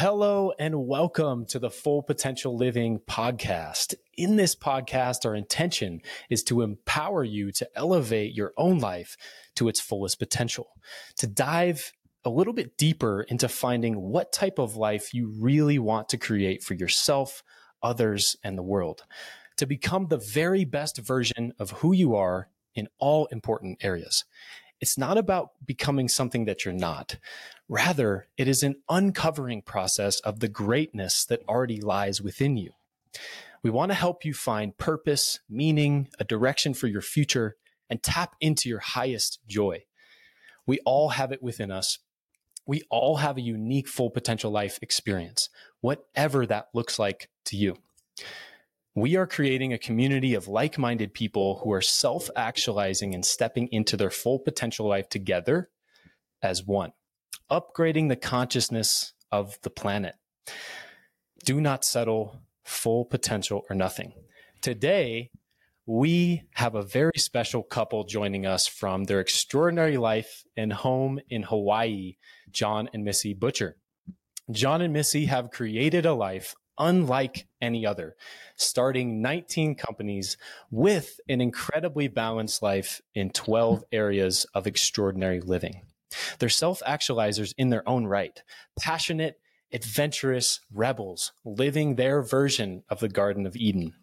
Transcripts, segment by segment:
Hello and welcome to the Full Potential Living podcast. In this podcast, our intention is to empower you to elevate your own life to its fullest potential, to dive a little bit deeper into finding what type of life you really want to create for yourself, others, and the world, to become the very best version of who you are in all important areas. It's not about becoming something that you're not. Rather, it is an uncovering process of the greatness that already lies within you. We want to help you find purpose, meaning, a direction for your future, and tap into your highest joy. We all have it within us. We all have a unique full potential life experience, whatever that looks like to you. We are creating a community of like minded people who are self actualizing and stepping into their full potential life together as one upgrading the consciousness of the planet. Do not settle, full potential or nothing. Today, we have a very special couple joining us from their extraordinary life and home in Hawaii, Jon and Missy Butcher. Jon and Missy have created a life unlike any other, starting 19 companies with an incredibly balanced life in 12 areas of extraordinary living. They're self actualizers in their own right, passionate, adventurous rebels living their version of the Garden of Eden.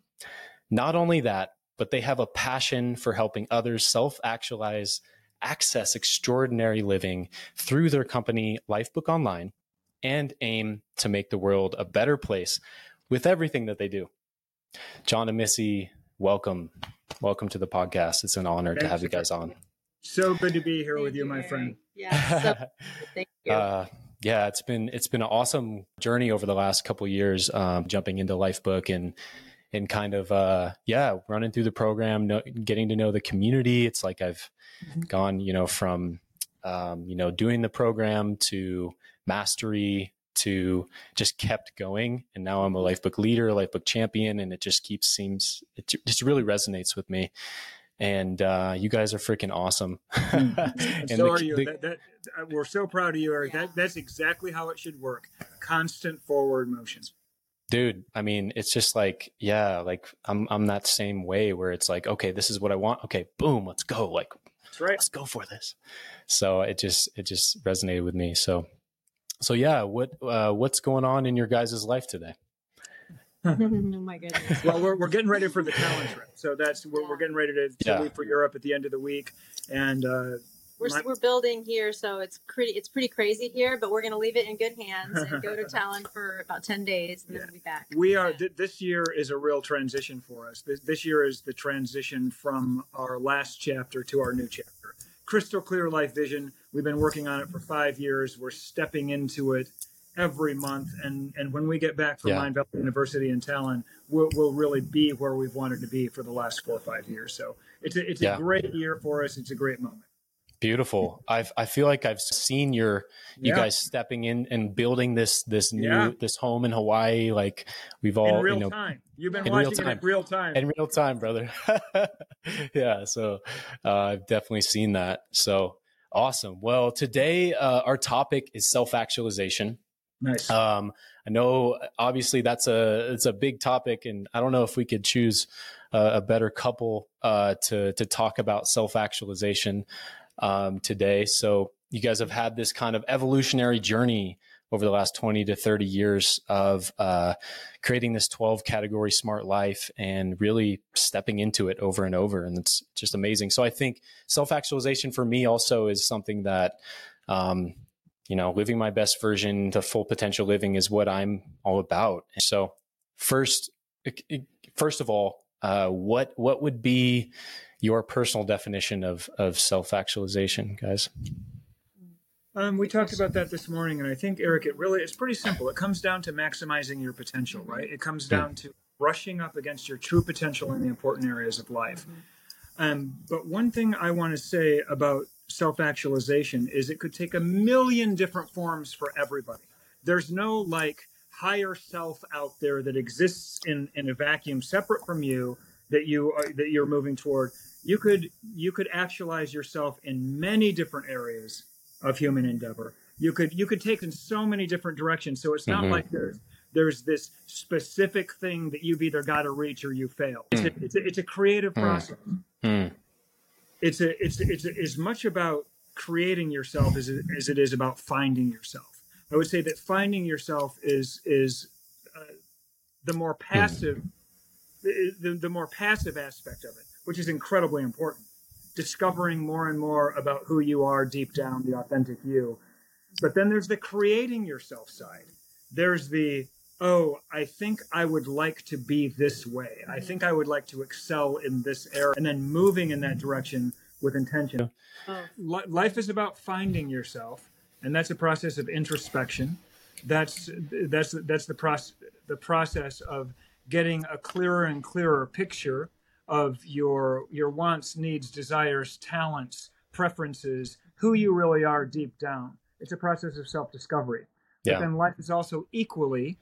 Not only that, but they have a passion for helping others self actualize, access extraordinary living through their company, Lifebook Online, and aim to make the world a better place with everything that they do. Jon and Missy, welcome. Welcome to the podcast. It's an honor Thanks. to have you guys on. So good to be here Thank with you, you, my friend. Yeah. So, thank you. Uh, yeah, it's been it's been an awesome journey over the last couple years, um, jumping into Lifebook and and kind of uh, yeah, running through the program, know, getting to know the community. It's like I've mm-hmm. gone, you know, from um, you know doing the program to mastery to just kept going and now i'm a lifebook leader a lifebook champion and it just keeps seems it just really resonates with me and uh, you guys are freaking awesome. Hmm. and so the, are you. The, that, that, we're so proud of you, Eric. Yeah. That, that's exactly how it should work. Constant forward motions Dude, I mean, it's just like, yeah, like I'm I'm that same way where it's like, okay, this is what I want. Okay, boom, let's go. Like, that's right. Let's go for this. So it just it just resonated with me. So so yeah, what uh, what's going on in your guys' life today? oh my goodness. well, we're, we're getting ready for the Tallinn trip. So that's, we're, yeah. we're getting ready to, to yeah. leave for Europe at the end of the week. And, uh, we're, my, we're building here, so it's pretty it's pretty crazy here. But we're going to leave it in good hands and go to Tallinn for about ten days, and yeah. then we'll be back. We are. Th- this year is a real transition for us. This, this year is the transition from our last chapter to our new chapter. Crystal clear life vision. We've been working on it for five years. We're stepping into it every month. And, and when we get back from yeah. Valley University in Tallinn, we'll, we'll really be where we've wanted to be for the last four or five years. So it's a, it's yeah. a great year for us. It's a great moment. Beautiful. I've, I feel like I've seen your, you yeah. guys stepping in and building this, this new, yeah. this home in Hawaii. Like we've all, in real you know, time. You've been watching it in real time. In real time, brother. yeah. So, uh, I've definitely seen that. So awesome. Well, today, uh, our topic is self actualization. Nice. Um, I know obviously that's a it's a big topic, and I don't know if we could choose a, a better couple uh, to to talk about self actualization um, today. So you guys have had this kind of evolutionary journey over the last 20 to 30 years of uh, creating this 12 category smart life and really stepping into it over and over. And it's just amazing. So I think self actualization for me also is something that um, you know, living my best version, the full potential living is what I'm all about. So first, first of all, uh, what, what would be your personal definition of, of self actualization, guys? Um, we talked about that this morning, and I think Eric, it really it's pretty simple. It comes down to maximizing your potential, right? It comes down to brushing up against your true potential in the important areas of life. Um, but one thing I want to say about self actualization is it could take a million different forms for everybody. There's no like higher self out there that exists in, in a vacuum separate from you that you are, that you're moving toward. You could you could actualize yourself in many different areas of human endeavor. you could you could take in so many different directions. So it's not Mhm. like there's there's this specific thing that you've either got to reach or you fail. It's, a, it's, a, it's a creative Mm. process. Hmm. It's a it's it's a, as much about creating yourself as it, as it is about finding yourself. I would say that finding yourself is is uh, the more passive the, the, the more passive aspect of it, which is incredibly important. Discovering more and more about who you are deep down, the authentic you. But then there's the creating yourself side. There's the, oh, I think I would like to be this way. I think I would like to excel in this area. And then moving in that direction with intention. Oh. Li- Life is about finding yourself, and that's a process of introspection. That's that's that's the process the process of getting a clearer and clearer picture of your your wants, needs, desires, talents, preferences, who you really are deep down. It's a process of self-discovery. Yeah. But then life is also equally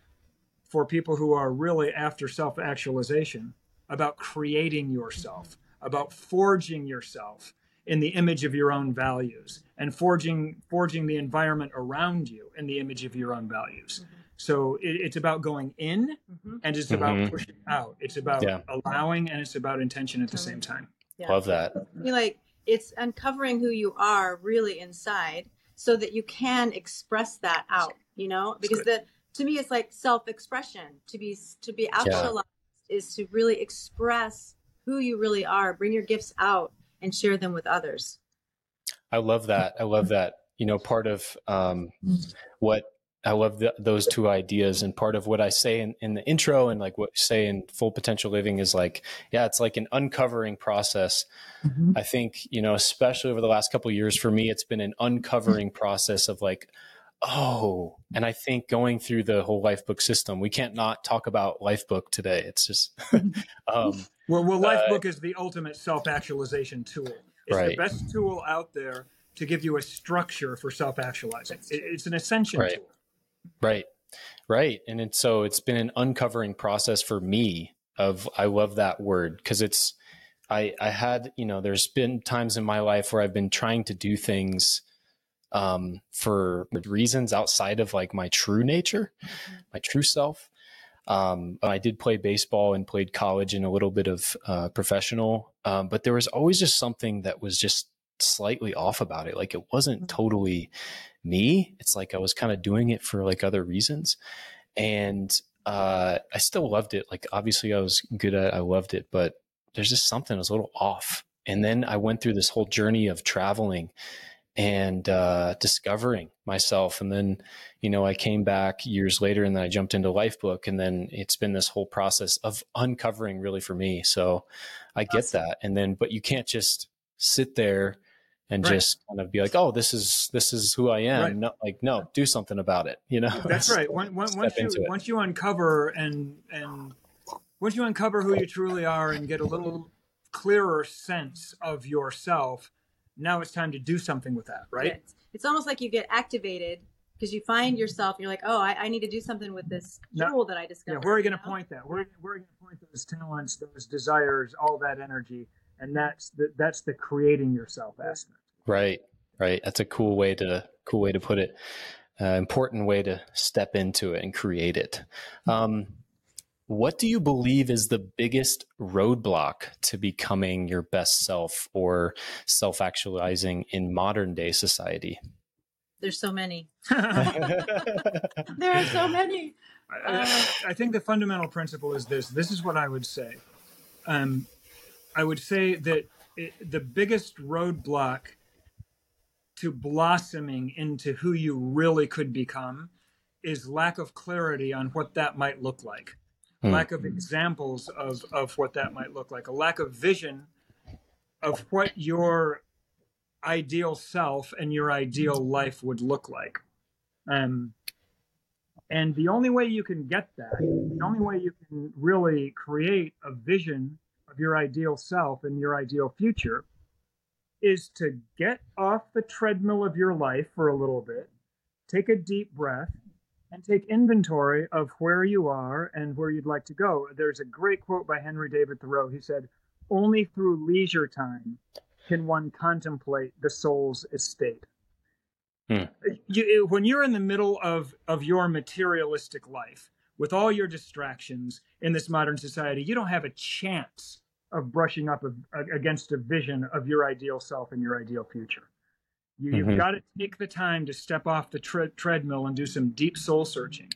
for people who are really after self-actualization about creating yourself, about forging yourself in the image of your own values and forging forging the environment around you in the image of your own values. Mm-hmm. So it, it's about going in Mhm. and it's about Mhm. pushing out. It's about Yeah. allowing and it's about intention at the same time. Yeah. Love that. I feel like it's uncovering who you are really inside so that you can express that out you know because the to me it's like self-expression to be to be actualized is to really express who you really are bring your gifts out and share them with others I love that. I love that. You know, part of um, what I love the, those two ideas, and part of what I say in, in the intro, and like what I say in Full Potential Living is like, yeah, it's like an uncovering process. I think you know, especially over the last couple of years, for me, it's been an uncovering process of like, oh, and I think going through the whole Lifebook system, we can't not talk about Lifebook today. It's just, um, Well, well, Uh, Lifebook is the ultimate self-actualization tool. It's the best tool out there to give you a structure for self-actualizing. It's an ascension Right. tool. Right. Right. And it's so it's been an uncovering process for me of I love that word because it's I I had, you know, there's been times in my life where I've been trying to do things um for reasons outside of like my true nature, my true self. Um, I did play baseball and played college and a little bit of uh, professional, um, but there was always just something that was just slightly off about it. Like it wasn't totally me. It's like I was kind of doing it for like other reasons. And uh, I still loved it. Like obviously I was good at it. I loved it, but there's just something that was a little off. And then I went through this whole journey of traveling and uh, discovering myself. And then, you know, I came back years later and then I jumped into Lifebook. And then it's been this whole process of uncovering really for me. So I get Awesome. that. And then, but you can't just sit there and Right. just kind of be like, oh, this is this is who I am. Right. No, like no, do something about it. You know, That's right. Once, once, once you it. once you uncover and and once you uncover who you truly are and get a little clearer sense of yourself, now it's time to do something with that, right? it's, it's almost like you get activated because you find yourself and you're like oh i, I need to do something with this tool that I discovered. Yeah, where are you going to point that? Where, where are you going to point those talents, those desires, all that energy? And that's the, that's the creating yourself aspect. Right, right. That's a cool way to cool way to put it. Uh, important way to step into it and create it. Um, what do you believe is the biggest roadblock to becoming your best self or self actualizing in modern day society? there's so many there are so many I- I think the fundamental principle is this. This is what I would say. Um, I would say that it, the biggest roadblock to blossoming into who you really could become is lack of clarity on what that might look like, Hmm. lack of examples of, of what that might look like, a lack of vision of what your ideal self and your ideal life would look like. Um, and the only way you can get that, the only way you can really create a vision of your ideal self and your ideal future is to get off the treadmill of your life for a little bit, take a deep breath, and take inventory of where you are and where you'd like to go. There's a great quote by Henry David Thoreau. He said, Only through leisure time can one contemplate the soul's estate. Hmm. You, when you're in the middle of of your materialistic life with all your distractions in this modern society, you don't have a chance of brushing up a, against a vision of your ideal self and your ideal future. You, have mm-hmm. got to take the time to step off the tre- treadmill and do some deep soul searching.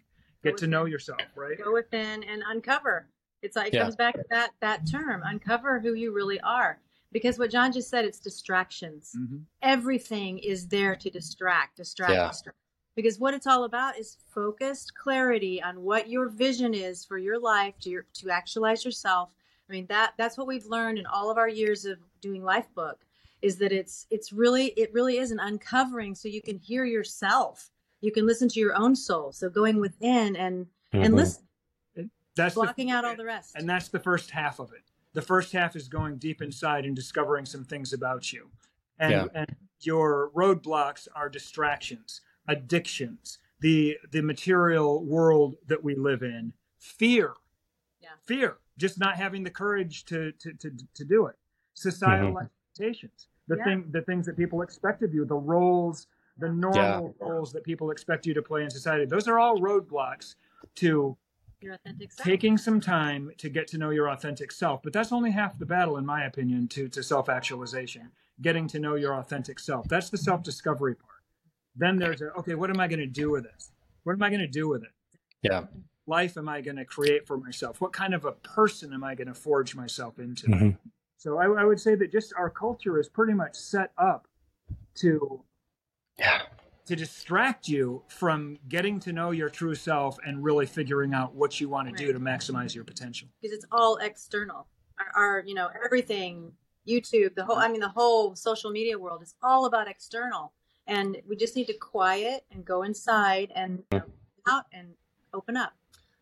Get to know yourself, right? Go within and uncover. It's like it yeah. comes back to that that term, uncover who you really are. Because what Jon just said, it's distractions. Mm-hmm. Everything is there to distract, distract, yeah. distract. Because what it's all about is focused clarity on what your vision is for your life to your, to actualize yourself. I mean that that's what we've learned in all of our years of doing Lifebook is that it's it's really it really is an uncovering so you can hear yourself. You can listen to your own soul. So going within and mm-hmm. and listen. That's blocking the, out all the rest. And that's the first half of it. The first half is going deep inside and discovering some things about you. And, yeah. and your roadblocks are distractions addictions the the material world that we live in. Fear. Yeah. fear just not having the courage to to to, to do it societal mm-hmm expectations, the yeah. thing, the things that people expect of you, the roles, the normal yeah. roles that people expect you to play in society. Those are all roadblocks to taking some time to get to know your authentic self. But that's only half the battle, in my opinion, to to self actualization. Getting to know your authentic self. That's the self discovery part. Then there's a okay, what am I going to do with this? What am I going to do with it? Yeah. Life am I going to create for myself? What kind of a person am I going to forge myself into? Mm-hmm. So I, I, would say that just our culture is pretty much set up to yeah to distract you from getting to know your true self and really figuring out what you want to do to maximize your potential. Because it's all external. Our, our, you know everything YouTube, the whole I mean the whole social media world is all about external, and we just need to quiet and go inside and you know, out and open up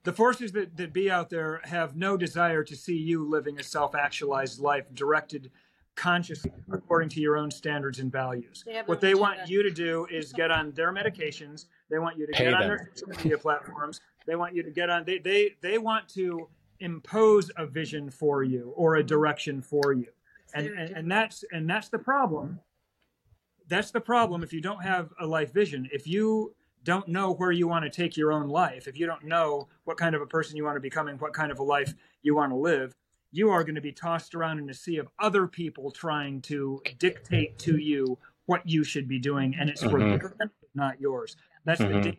the forces that, that be out there have no desire to see you living a self-actualized life directed consciously according to your own standards and values. They what they want you to do is get on their medications. They want you to Pay get them. on their social media platforms. They want you to get on they, they they want to impose a vision for you or a direction for you. And, and and that's and that's the problem. That's the problem if you don't have a life vision. If you don't know where you want to take your own life, if you don't know what kind of a person you want to become and what kind of a life you want to live, you are going to be tossed around in a sea of other people trying to dictate to you what you should be doing, and it's for mm-hmm. not yours. That's mm-hmm. the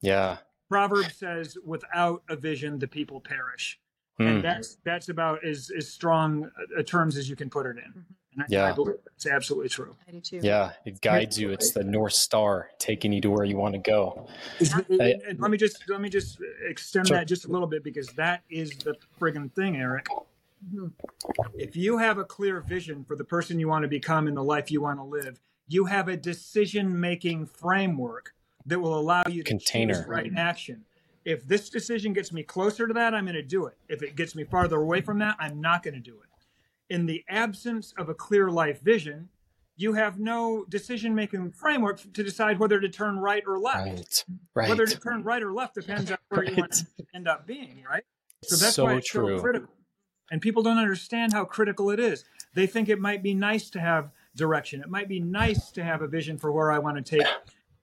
yeah. Proverb says, "Without a vision, the people perish," mm. and that's that's about as as strong a terms as you can put it in. And I, yeah. I believe it's absolutely true. I do too. Yeah, it guides you. It's the North Star taking you to where you want to go. I, and let me just let me just extend sure. that just a little bit because that is the friggin' thing, Eric. Mm-hmm. If you have a clear vision for the person you want to become and the life you want to live, you have a decision making framework that will allow you to Container. choose right action. If this decision gets me closer to that, I'm going to do it. If it gets me farther away from that, I'm not going to do it in the absence of a clear life vision, you have no decision making framework to decide whether to turn right or left. Right. right. Whether to turn right or left depends on where right. you want to end up being, right? So that's so why it's true. so critical. And people don't understand how critical it is. They think it might be nice to have direction. It might be nice to have a vision for where I want to take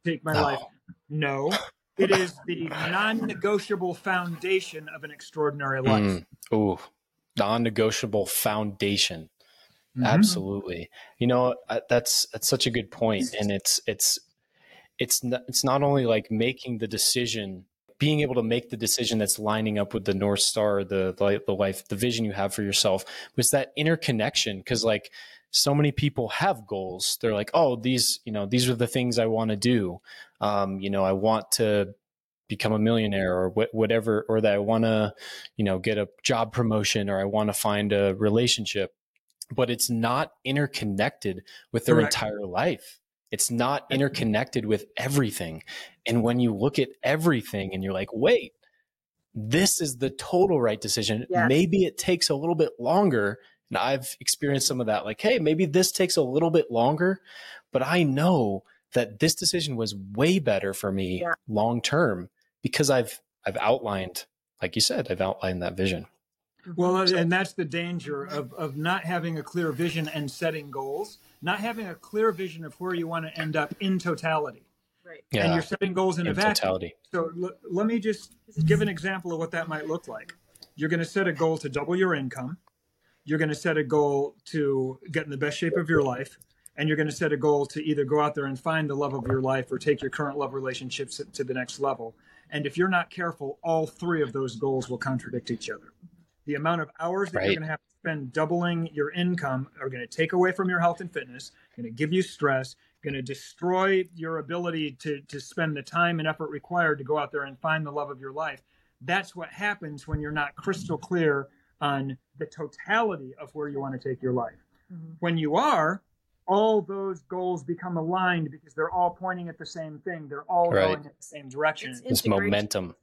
take my no. life. No. It is the non-negotiable foundation of an extraordinary life. Mm. Ooh, non-negotiable foundation. Mm-hmm. Absolutely. You know, that's that's such a good point and it's it's it's not, it's not only like making the decision being able to make the decision that's lining up with the north star the the life the vision you have for yourself was that interconnection because like so many people have goals they're like oh these you know these are the things i want to do um, you know i want to become a millionaire or wh- whatever, or that I want to, you know, get a job promotion or I want to find a relationship, but it's not interconnected with their Correct. entire life. It's not interconnected with everything. And when you look at everything and you're like, wait, this is the total right decision. Maybe it takes a little bit longer. And I've experienced some of that. Like, hey, maybe this takes a little bit longer, but I know that this decision was way better for me yeah. long term because I've I've outlined, like you said, I've outlined that vision. Mm-hmm. Well, uh, and that's the danger of, of not having a clear vision and setting goals, not having a clear vision of where you want to end up in totality. Right. Yeah. And you're setting goals in, in a vacuum. totality. So l- let me just give an example of what that might look like. You're going to set a goal to double your income. You're going to set a goal to get in the best shape of your life. And you're going to set a goal to either go out there and find the love of your life or take your current love relationships to the next level. And if you're not careful, all three of those goals will contradict each other. The amount of hours that Right. you're going to have to spend doubling your income are going to take away from your health and fitness, going to give you stress, going to destroy your ability to, to spend the time and effort required to go out there and find the love of your life. That's what happens when you're not crystal clear on the totality of where you want to take your life. Mhm. When you are, all those goals become aligned because they're all pointing at the same thing. They're all Right. going in the same direction. It's This integration. momentum.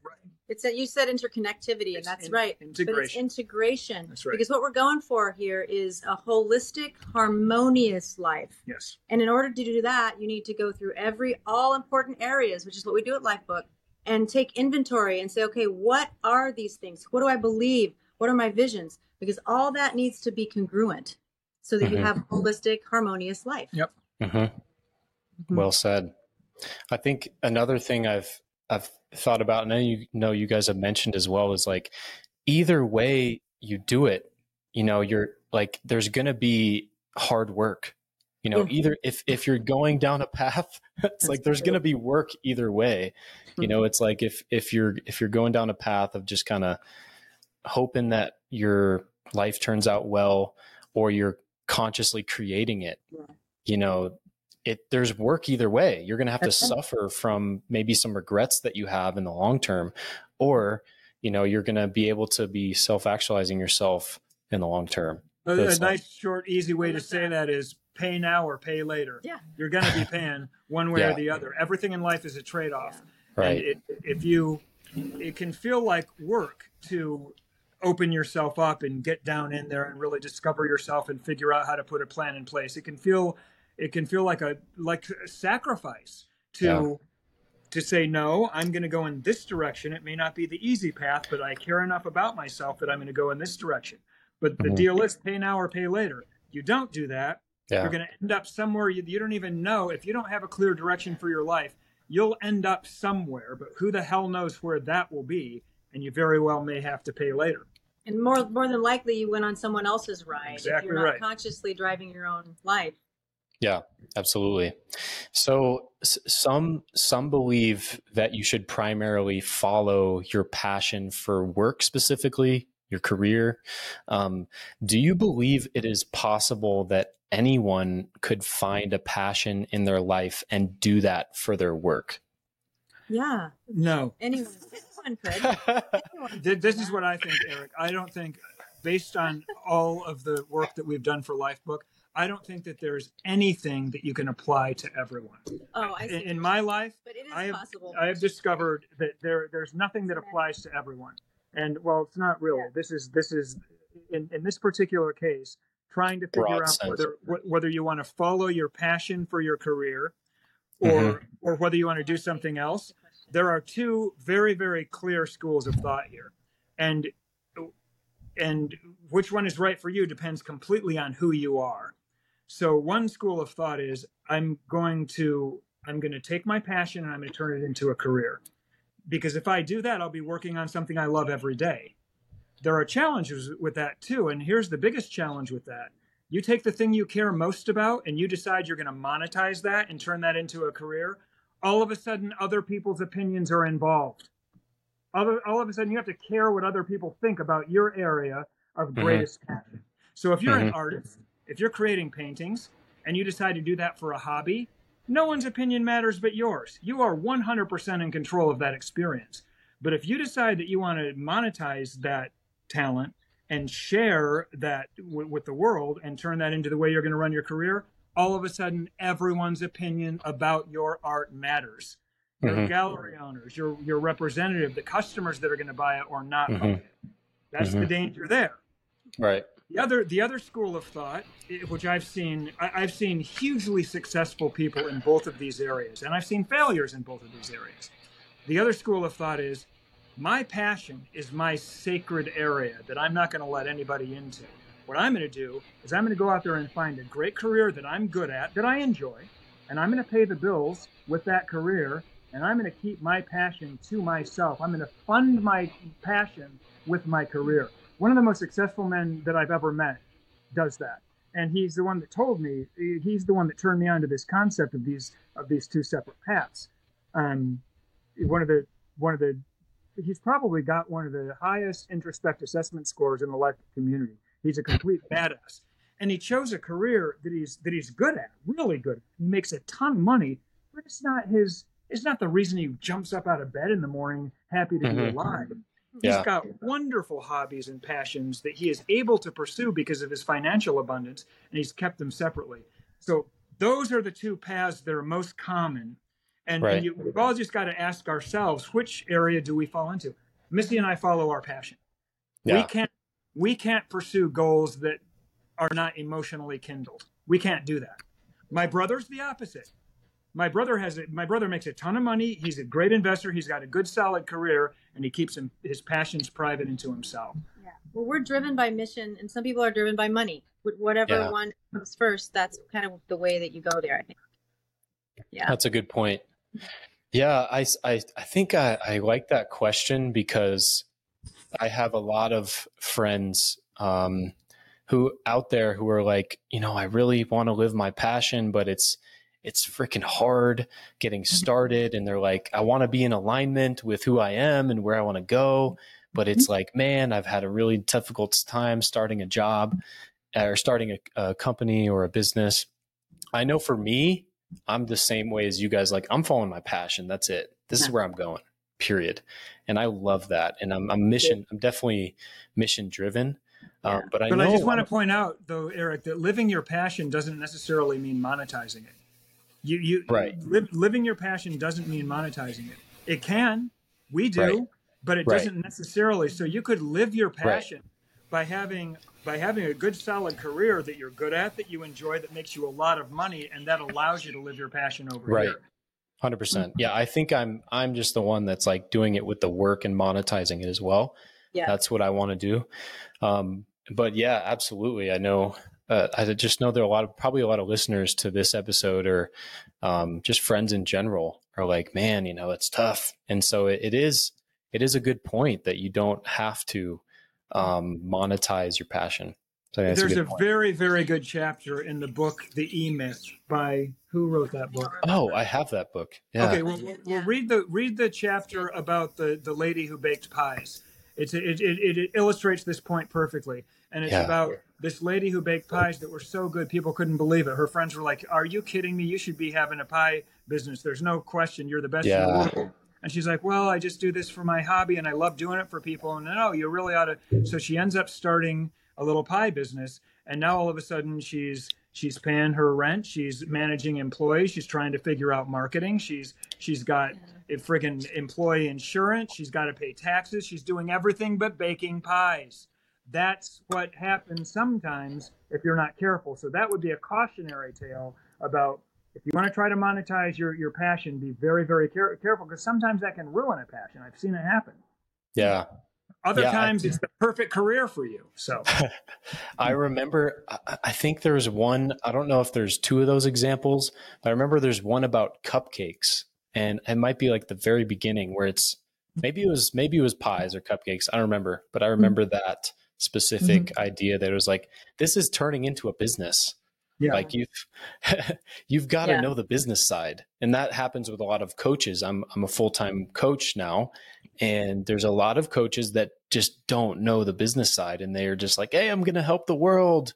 It's that you said interconnectivity, and that's in- right. But it's integration. integration. That's right. Because what we're going for here is a holistic, harmonious life. Yes. And in order to do that, you need to go through every all important areas, which is what we do at Lifebook, and take inventory and say, okay, what are these things? What do I believe? What are my visions? Because all that needs to be congruent so that you Mhm. have holistic, harmonious life. Yep. hmm Well said. I think another thing I've I've thought about, and I you know you guys have mentioned as well, is like either way you do it, you know, you're like there's gonna be hard work. You know, Yeah. either if if you're going down a path, it's like there's gonna be work either way. You know, it's like if if you're if you're going down a path of just kind of hoping that your life turns out well, or you're consciously creating it, Yeah. you know, it there's work either way. You're going to have to That's suffer from maybe some regrets that you have in the long term, or you know, you're going to be able to be self actualizing yourself in the long term. A, a That's- nice, short, easy way to say that. that is pay now or pay later. Yeah. You're going to be paying one way Yeah. or the other. Everything in life is a trade off. Right. And it, if you, it can feel like work to open yourself up and get down in there and really discover yourself and figure out how to put a plan in place. It can feel, it can feel like a like a sacrifice to. Yeah. To say no, I'm going to go in this direction. It may not be the easy path, but I care enough about myself that I'm going to go in this direction. But the Mhm. deal is pay now or pay later. You don't do that, yeah. you're going to end up somewhere you, you don't even know. If you don't have a clear direction for your life, you'll end up somewhere, but who the hell knows where that will be? And you very well may have to pay later. And more more than likely you went on someone else's ride if Exactly you're not right. consciously driving your own life. Yeah, absolutely. So s- some some believe that you should primarily follow your passion for work specifically, your career. Um, do you believe it is possible that anyone could find a passion in their life and do that for their work? Yeah. No, Anyone, anyone could. Anyone Th- this is what I think, Eric. I don't think, based on all of the work that we've done for Lifebook, I don't think that there's anything that you can apply to everyone. Oh, I In, see. in my life, but it is I have, possible. I have discovered that there there's nothing that applies to everyone. And well, it's not really. Yeah. This is this is in, in this particular case trying to figure Broad out sense. whether wh- whether you want to follow your passion for your career mm-hmm. or or whether you want to do something else. There are two very very clear schools of thought here. And and which one is right for you depends completely on who you are. So one school of thought is I'm going to I'm going to take my passion and I'm going to turn it into a career. Because if I do that, I'll be working on something I love every day. There are challenges with that too, and here's the biggest challenge with that. You take the thing you care most about and you decide you're going to monetize that and turn that into a career, all of a sudden other people's opinions are involved. All of, all of a sudden you have to care what other people think about your area of mm-hmm. greatest passion. So if you're an mm-hmm. artist, if you're creating paintings and you decide to do that for a hobby, no one's opinion matters but yours. You are 100% in control of that experience. But if you decide that you want to monetize that talent and share that w- with the world and turn that into the way you're going to run your career, all of a sudden everyone's opinion about your art matters. Your Mhm. gallery owners, your your representative, the customers that are going to buy it or not buy Mhm. it. That's the Mhm. danger there. Right. The other, the other school of thought, which I've seen, I've seen hugely successful people in both of these areas, and I've seen failures in both of these areas. The other school of thought is, my passion is my sacred area that I'm not going to let anybody into. What I'm going to do is I'm going to go out there and find a great career that I'm good at, that I enjoy, and I'm going to pay the bills with that career, and I'm going to keep my passion to myself. I'm going to fund my passion with my career. One of the most successful men that I've ever met does that. And he's the one that told me, he's the one that turned me on to this concept of these of these two separate paths. Um, one of the one of the he's probably got one of the highest introspect assessment scores in the life community. He's a complete badass. And he chose a career that he's that he's good at, really good. He makes a ton of money, but it's not his it's not the reason he jumps up out of bed in the morning happy to mm-hmm. be alive. Yeah. He's got wonderful hobbies and passions that he is able to pursue because of his financial abundance, and he's kept them separately. So those are the two paths that are most common. And, right. and you, we've all just got to ask ourselves, which area do we fall into? Missy and I follow our passion. Yeah. We can't we can't pursue goals that are not emotionally kindled. We can't do that. My brother's the opposite. My brother has a, my brother makes a ton of money. He's a great investor. He's got a good solid career and he keeps him, his passions private into himself. Yeah. Well, we're driven by mission and some people are driven by money. Whatever yeah. one comes first, that's kind of the way that you go there, I think. Yeah. That's a good point. Yeah, I, I, I think I, I like that question because I have a lot of friends um, who out there who are like, you know, I really want to live my passion, but it's it's freaking hard getting mm-hmm. started and they're like I want to be in alignment with who I am and where I want to go, but it's mm-hmm. like, man, I've had a really difficult time starting a job or starting a, a company or a business. I know for me, I'm the same way as you guys like I'm following my passion. That's it. This is where I'm going. Period. And I love that. And I'm, I'm mission. I'm definitely mission driven. Um, but I, but I just want to point out, though, Eric, that living your passion doesn't necessarily mean monetizing it. You, you, right. Li- living your passion doesn't mean monetizing it. It can, we do, right. but it right. doesn't necessarily. So you could live your passion right. by having by having a good solid career that you're good at, that you enjoy, that makes you a lot of money, and that allows you to live your passion over right. here. Hundred percent. Yeah, I think I'm I'm just the one that's like doing it with the work and monetizing it as well. Yeah, that's what I want to do. Um, but yeah, absolutely. I know. Uh, I just know there are a lot of probably a lot of listeners to this episode or um, just friends in general are like, man, you know, it's tough. And so it, it is it is a good point that you don't have to um, monetize your passion. So There's a, a very, very good chapter in the book, The E Myth, by who wrote that book? Oh, I have that book. Yeah. Okay, well, well, read the read the chapter about the the lady who baked pies. It's it, it, it illustrates this point perfectly, and it's yeah. about this lady who baked pies that were so good people couldn't believe it. Her friends were like, "Are you kidding me? You should be having a pie business. There's no question. You're the best yeah. in the world." And she's like, "Well, I just do this for my hobby, and I love doing it for people." And no, you really ought to. So she ends up starting a little pie business, and now all of a sudden she's she's paying her rent, she's managing employees, she's trying to figure out marketing, she's she's got a friggin' employee insurance, she's got to pay taxes, she's doing everything but baking pies. That's what happens sometimes if you're not careful. So that would be a cautionary tale about if you want to try to monetize your, your passion, be very, very care- careful because sometimes that can ruin a passion. I've seen it happen. Yeah, other yeah, times I, it's the perfect career for you. So I remember, I think there's one, I don't know if there's two of those examples, but I remember there's one about cupcakes and it might be like the very beginning where it's maybe it was, maybe it was pies or cupcakes. I don't remember, but I remember mm-hmm. that specific mm-hmm. idea that it was like, this is turning into a business. Yeah. Like you've you've got to yeah. know the business side. And that happens with a lot of coaches. I'm I'm a full-time coach now and there's a lot of coaches that just don't know the business side and they're just like, "Hey, I'm going to help the world."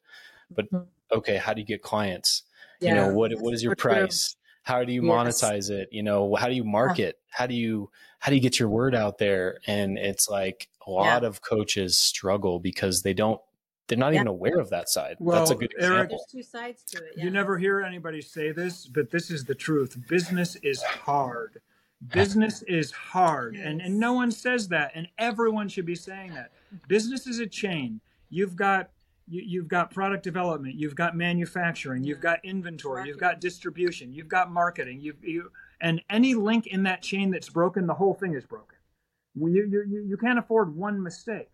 But mm-hmm. okay, how do you get clients? Yeah. You know, what what is your price? How do you yes. monetize it? You know, how do you market? How do you how do you get your word out there? And it's like a lot of coaches struggle because they don't they're not yeah. even aware of that side. Well, That's a good example. Eric, There's two sides to it. Yeah. You never hear anybody say this, but this is the truth. Business is hard. Business is hard. Yes. And, and no one says that. And everyone should be saying that. Business is a chain. You've got you, have got product development, you've got manufacturing, you've got inventory, marketing. you've got distribution, you've got marketing, you've you and any link in that chain that's broken, the whole thing is broken. you you you can't afford one mistake.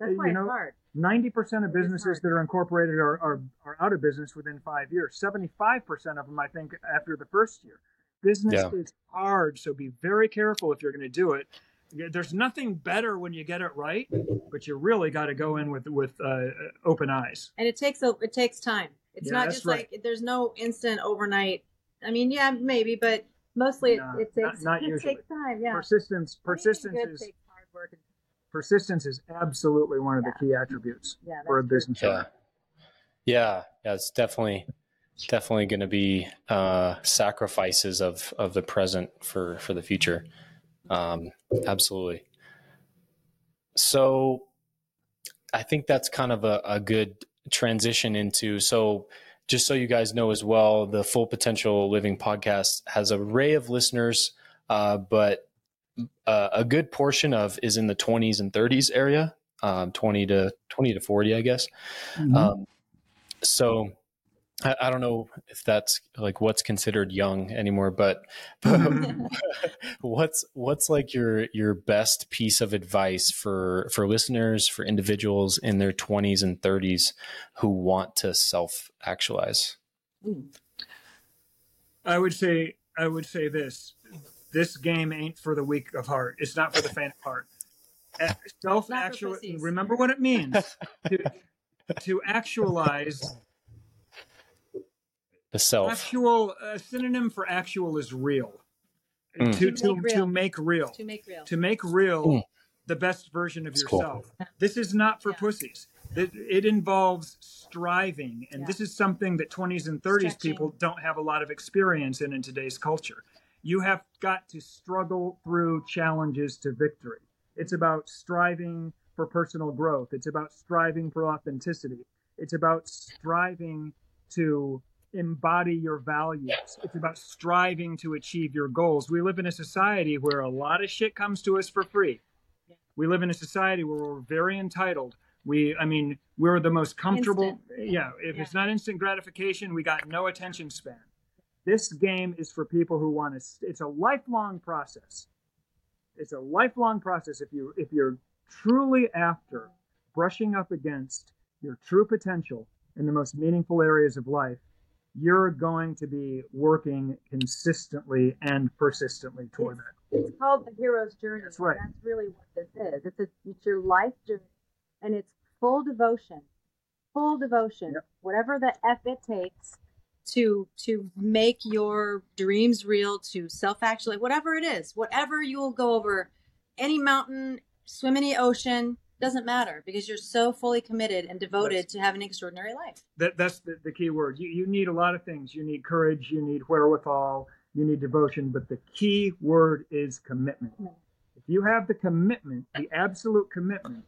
That's why you it's hard. Ninety percent of businesses that are incorporated are, are are out of business within five years. Seventy-five percent of them, I think, after the first year. Business Yeah. is hard, so be very careful if you're going to do it. There's nothing better when you get it right, but you really got to go in with with uh, open eyes. and it takes a it takes time. It's Yeah, not just right. like there's no instant overnight. I mean, yeah, maybe, but mostly it, No, it not- takes not it usually. takes time. Yeah, Persistence, persistence is takes hard work. and- persistence is absolutely one of the key attributes Yeah, for a that's true. business Yeah. owner. Yeah. Yeah. It's definitely, definitely going to be uh, sacrifices of, of the present for, for the future. Um, absolutely. So I think that's kind of a, a good transition into. So just so you guys know as well, the Full Potential Living podcast has an array of listeners, uh, but uh, a good portion of is in the 20s and 30s area, um, 20 to 20 to 40, I guess. Um, so I, I don't know if that's like what's considered young anymore, but, but what's what's like your your best piece of advice for for listeners for individuals in their 20s and 30s who want to self actualize? I would say I would say this: this game ain't for the weak of heart. It's not for the faint of heart. Self Not for actual. Remember what it means to, to actualize. The self. Actual a synonym for actual is real. Mm. To, To to, make real. to make real. to make real. To make real Mm. the best version of That's cool. yourself. This is not for Yeah. pussies. It, it involves striving, and Yeah. this is something that 20s and 30s Stretching. people don't have a lot of experience in in today's culture. You have got to struggle through challenges to victory. It's about striving for personal growth. It's about striving for authenticity. It's about striving to embody your values. It's about striving to achieve your goals. We live in a society where a lot of shit comes to us for free. We live in a society where we're very entitled. We, I mean, we're the most comfortable. Yeah, if Yeah. it's not instant gratification, we got no attention span. This game is for people who want to. It's a lifelong process. It's a lifelong process. If you if you're truly after brushing up against your true potential in the most meaningful areas of life, you're going to be working consistently and persistently toward that. It's called the hero's journey. That's right. That's really what this is. It's a, it's your life journey, and it's full devotion, full devotion. Yep. Whatever the f it takes to to make your dreams real, to self actually, whatever it is, whatever you will go over, any mountain, swim in the ocean, doesn't matter because you're so fully committed and devoted That's- to having an extraordinary life. that that's the, the key word. You, you need a lot of things. You need courage, you need wherewithal, you need devotion, but the key word is commitment. If you have the commitment, the absolute commitment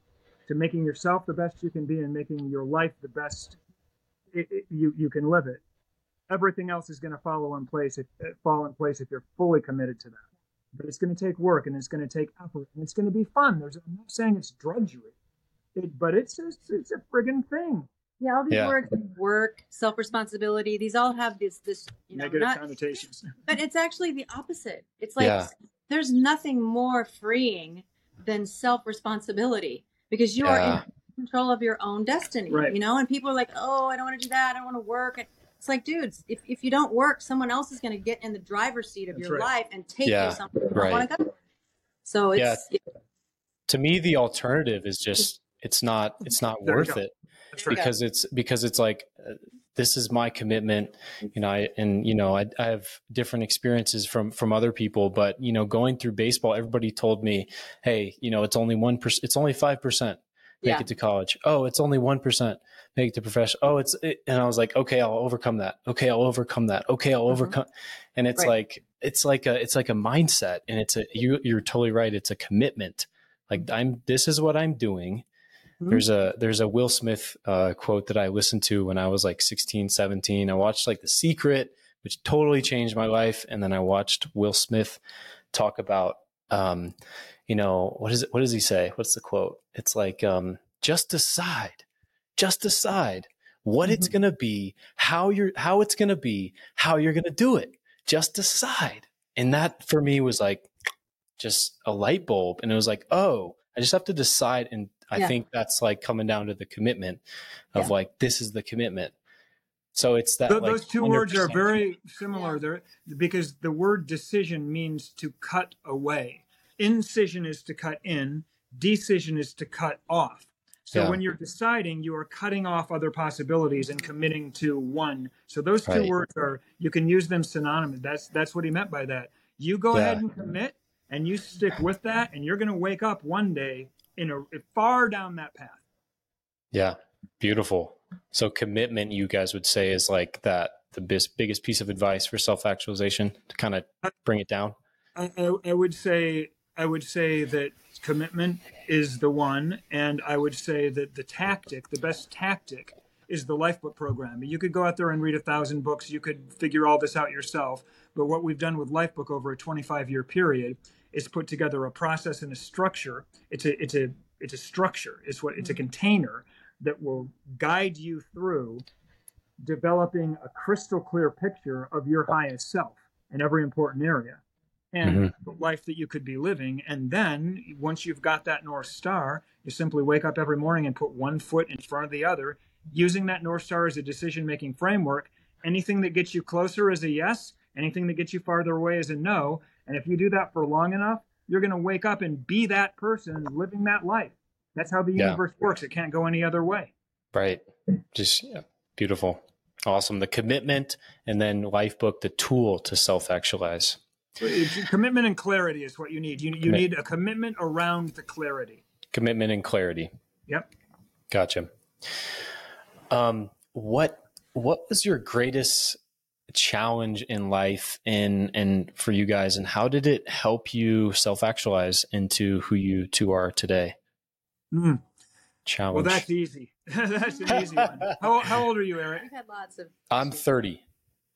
to making yourself the best you can be and making your life the best it, it- you you can live it, everything else is going to follow in place. If, uh, fall in place if you're fully committed to that. But it's going to take work and it's going to take effort and it's going to be fun. There's I'm not saying it's drudgery, it, but it's just, it's a friggin' thing. Yeah, all these Yeah. words, work, self responsibility, these all have this this you know Negative not connotations. But it's actually the opposite. It's like Yeah. there's nothing more freeing than self responsibility because you are in control of your own destiny. Right. You know, and people are like, oh, I don't want to do that. I don't want to work. It's like, dudes, if, if you don't work, someone else is going to get in the driver's seat of That's your right. life and take Yeah, you somewhere you right. want to go. So it's to me the alternative is just it's not it's not There worth it right. because it's because it's like uh, this is my commitment you know I, and you know I, I have different experiences from from other people but you know going through baseball everybody told me hey you know it's only one percent it's only five percent make Yeah. it to college oh it's only one percent make it to professional oh it's it, and i was like okay i'll overcome that. Okay i'll overcome that. Okay i'll Mhm. overcome and it's Right. like it's like a it's like a mindset and it's a you you're totally right it's a commitment. Like i'm this is what i'm doing. Mhm. there's a there's a will smith uh, quote that i listened to when i was like 16 17 i watched like the secret which totally changed my life and then i watched will smith talk about um you know what is it what does he say? What's the quote? It's like um just decide just decide what it's Mhm. going to be how you're how it's going to be how you're going to do it just decide and that for me was like just a light bulb. And it was like, oh, I just have to decide. And I Yeah. think that's like coming down to the commitment of Yeah. like, this is the commitment. So it's that Th- like those two words are 100% very similar there because the word decision means to cut away. Incision is to cut in, decision is to cut off. So Yeah. when you're deciding, you are cutting off other possibilities and committing to one. So those two Right. words are you can use them synonymous. That's that's what he meant by that. You go Yeah. ahead and commit and you stick with that and you're going to wake up one day in a far down that path. Yeah, beautiful. So commitment, you guys would say, is like that the bis- biggest piece of advice for self actualization to kind of bring it down. I, I, I would say I would say that commitment is the one, and I would say that the tactic, the best tactic, is the Lifebook program. You could go out there and read a thousand books. You could figure all this out yourself. But what we've done with Lifebook over a 25 year period is put together a process and a structure. It's a it's a it's a structure. It's what it's a mm-hmm. container that will guide you through developing a crystal clear picture of your highest self in every important area and mm-hmm. the life that you could be living. And then once you've got that North Star, you simply wake up every morning and put one foot in front of the other, using that North Star as a decision making framework. Anything that gets you closer is a yes, anything that gets you farther away is a no. And if you do that for long enough, you're going to wake up and be that person living that life. That's how the Yeah. universe works. It can't go any other way. Right. Just yeah, beautiful. Awesome. The commitment and then Lifebook, the tool to self actualize. It's- commitment and clarity is what you need. You, you Commit- need a commitment around the clarity. Commitment and clarity. Yep. Gotcha. Um, what what was your greatest challenge in life and and for you guys and how did it help you self actualize into who you two are today? Mm. Challenge. Well, that's easy. that's an easy one. How, how old are you, Eric? We've had lots of. I'm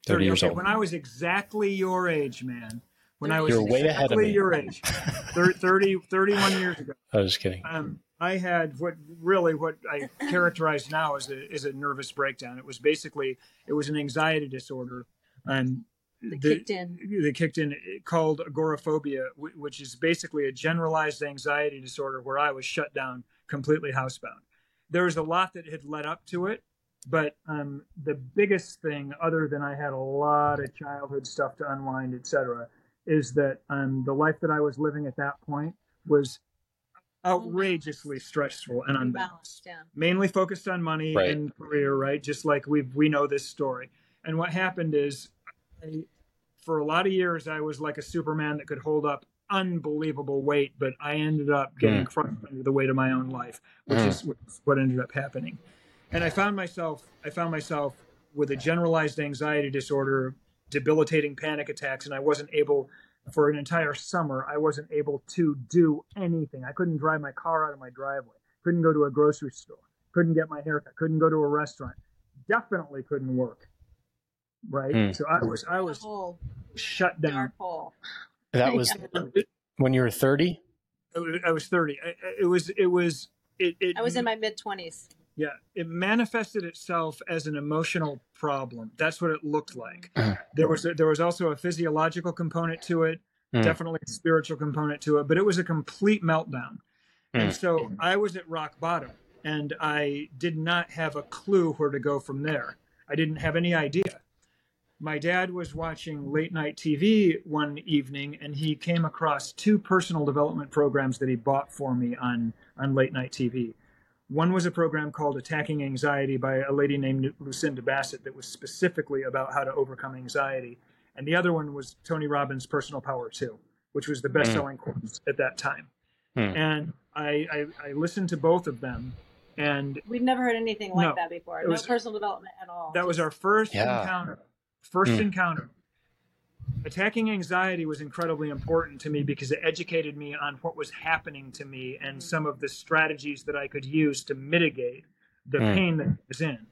30. 30 years okay, old. When I was exactly your age, man. When I was You're way ahead of exactly me. your age, thir- 30, 31 years ago, I was just kidding. um, I had what really what I characterize now as a, as a nervous breakdown. It was basically it was an anxiety disorder, and That the- kicked in. They kicked in called agoraphobia, which is basically a generalized anxiety disorder where I was shut down, completely housebound. There was a lot that had led up to it, but um, the biggest thing, other than I had a lot of childhood stuff to unwind, etc., is that um, the life that I was living at that point was outrageously stressful and unbalanced Unbalanced, yeah. mainly focused on money Right. and career, right? Just like we we know this story. And what happened is, I, for a lot of years, I was like a Superman that could hold up unbelievable weight, but I ended up getting crushed under the weight of my own life, which Mm. which is what ended up happening. And I found myself, I found myself with a generalized anxiety disorder, debilitating panic attacks, and I wasn't able. For an entire summer, I wasn't able to do anything. I couldn't drive my car out of my driveway. Couldn't go to a grocery store. Couldn't get my haircut. Couldn't go to a restaurant. Definitely couldn't work. Right. Hmm. So I was I was hole, shut down. That was when you were 30? I was- thirty. I- I- It was it was it. it I was in my mid twenties. Yeah, it manifested itself as an emotional problem. That's what it looked like. there was a, there was also a physiological component to it, Mm. definitely a spiritual component to it, but it was a complete meltdown. And Mm. so I was at rock bottom, and I did not have a clue where to go from there. I didn't have any idea. My dad was watching late night TV one evening, and he came across two personal development programs that he bought for me on on late night TV. One was a program called Attacking Anxiety by a lady named Lucinda Bassett that was specifically about how to overcome anxiety. And the other one was Tony Robbins' Personal Power 2, which was the best selling course at that time. Hmm. And I, I, I listened to both of them. And We'd never heard anything like No, that before. it No was- personal development at all. that was our first Yeah. encounter. First Hmm. encounter. Attacking anxiety was incredibly important to me because it educated me on what was happening to me and some of the strategies that I could use to mitigate the Hmm. pain that I was in.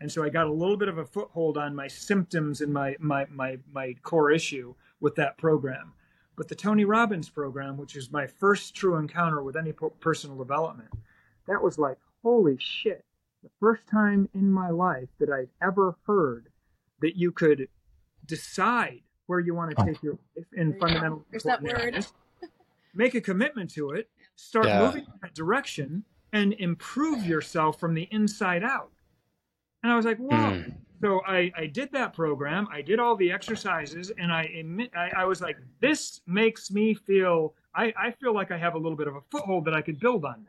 And so I got a little bit of a foothold on my symptoms and my, my, my, my core issue with that program. But the Tony Robbins program, which is my first true encounter with any personal development, that was like, holy shit. The first time in my life that I'd ever heard that you could decide where you want to Oh. take your life in There fundamental go. There's that word. make a commitment to it, start Yeah. moving in that direction, and improve yourself from the inside out. And I was like, wow. Mm. So I, I did that program. I did all the exercises, and I admit I, I was like, this makes me feel. I, I feel like I have a little bit of a foothold that I could build on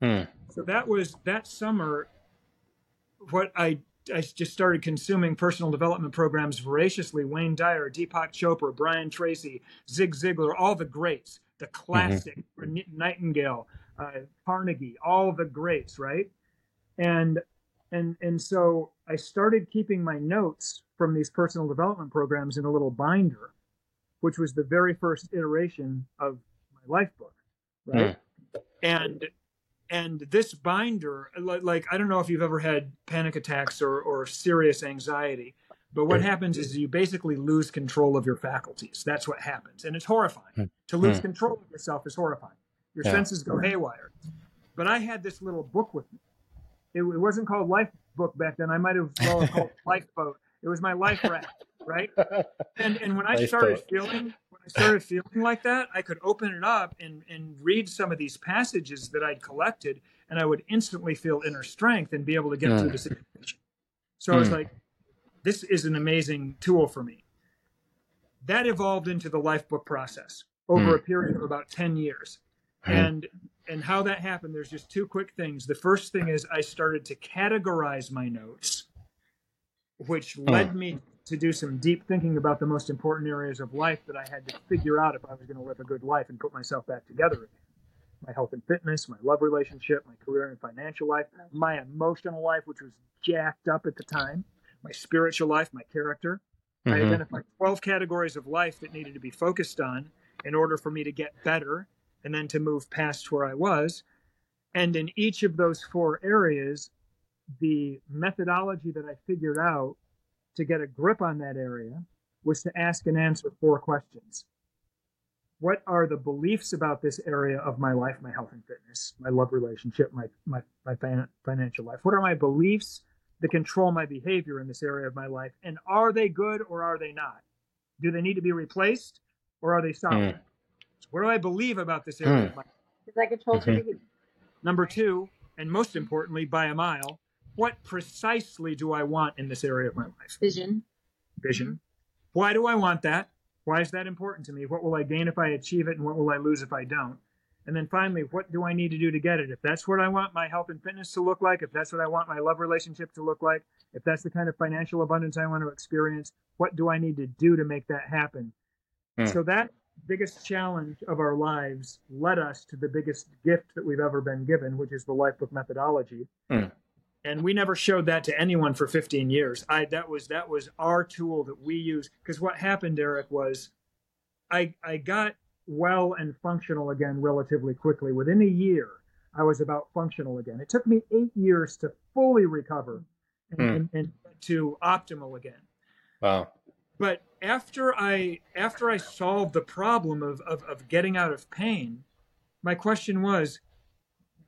now. Mm. So that was that summer. What I I just started consuming personal development programs voraciously. Wayne Dyer, Deepak Chopra, Brian Tracy, Zig Ziglar, all the greats, the classic Nightingale, uh, Carnegie, all the greats, right? And and and so I started keeping my notes from these personal development programs in a little binder, which was the very first iteration of my life book, right? And and this binder, like I don't know if you've ever had panic attacks or or serious anxiety, but what happens is you basically lose control of your faculties. That's what happens, and it's horrifying. To lose Hmm. control of yourself is horrifying. Your Yeah. senses go haywire. But I had this little book with me. It, it wasn't called Life Book back then. I might have well called it Lifeboat. It was my life raft, right? And and when I started Lifeboat. feeling when I started feeling like that, I could open it up and and read some of these passages that I'd collected, and I would instantly feel inner strength and be able to get Mm. through the situation. So I was Mm. like, this is an amazing tool for me. That evolved into the Lifebook process over Mm. a period of about 10 years. Mhm. And and how that happened, there's just two quick things. The first thing is I started to categorize my notes, which led me to do some deep thinking about the most important areas of life that I had to figure out if I was going to live a good life and put myself back together again. My health and fitness, my love relationship, my career and financial life, my emotional life, which was jacked up at the time, my spiritual life, my character. I Mhm. identified 12 categories of life that needed to be focused on in order for me to get better and then to move past where I was. And in each of those four areas, the methodology that I figured out to get a grip on that area was to ask and answer four questions. What are the beliefs about this area of my life, my health and fitness, my love relationship, my, my, my fin- financial life? What are my beliefs that control my behavior in this area of my life? And are they good or are they not? Do they need to be replaced or are they solid? Mm. What do I believe about this area Mm. of my Because that controls your Mhm. Number two, and most importantly, by a mile, what precisely do I want in this area of my life? Vision. Vision. Why do I want that? Why is that important to me? What will I gain if I achieve it, and what will I lose if I don't? And then finally, what do I need to do to get it? If that's what I want my health and fitness to look like, if that's what I want my love relationship to look like, if that's the kind of financial abundance I want to experience, what do I need to do to make that happen? Hmm. So that biggest challenge of our lives led us to the biggest gift that we've ever been given, which is the Lifebook methodology. Hmm. And we never showed that to anyone for 15 years. I that was that was our tool that we use. Because what happened, Eric, was I I got well and functional again relatively quickly. Within a year, I was about functional again. It took me eight years to fully recover and, Hmm. and, and to optimal again Wow. but after i after i solved the problem of, of, of getting out of pain my question was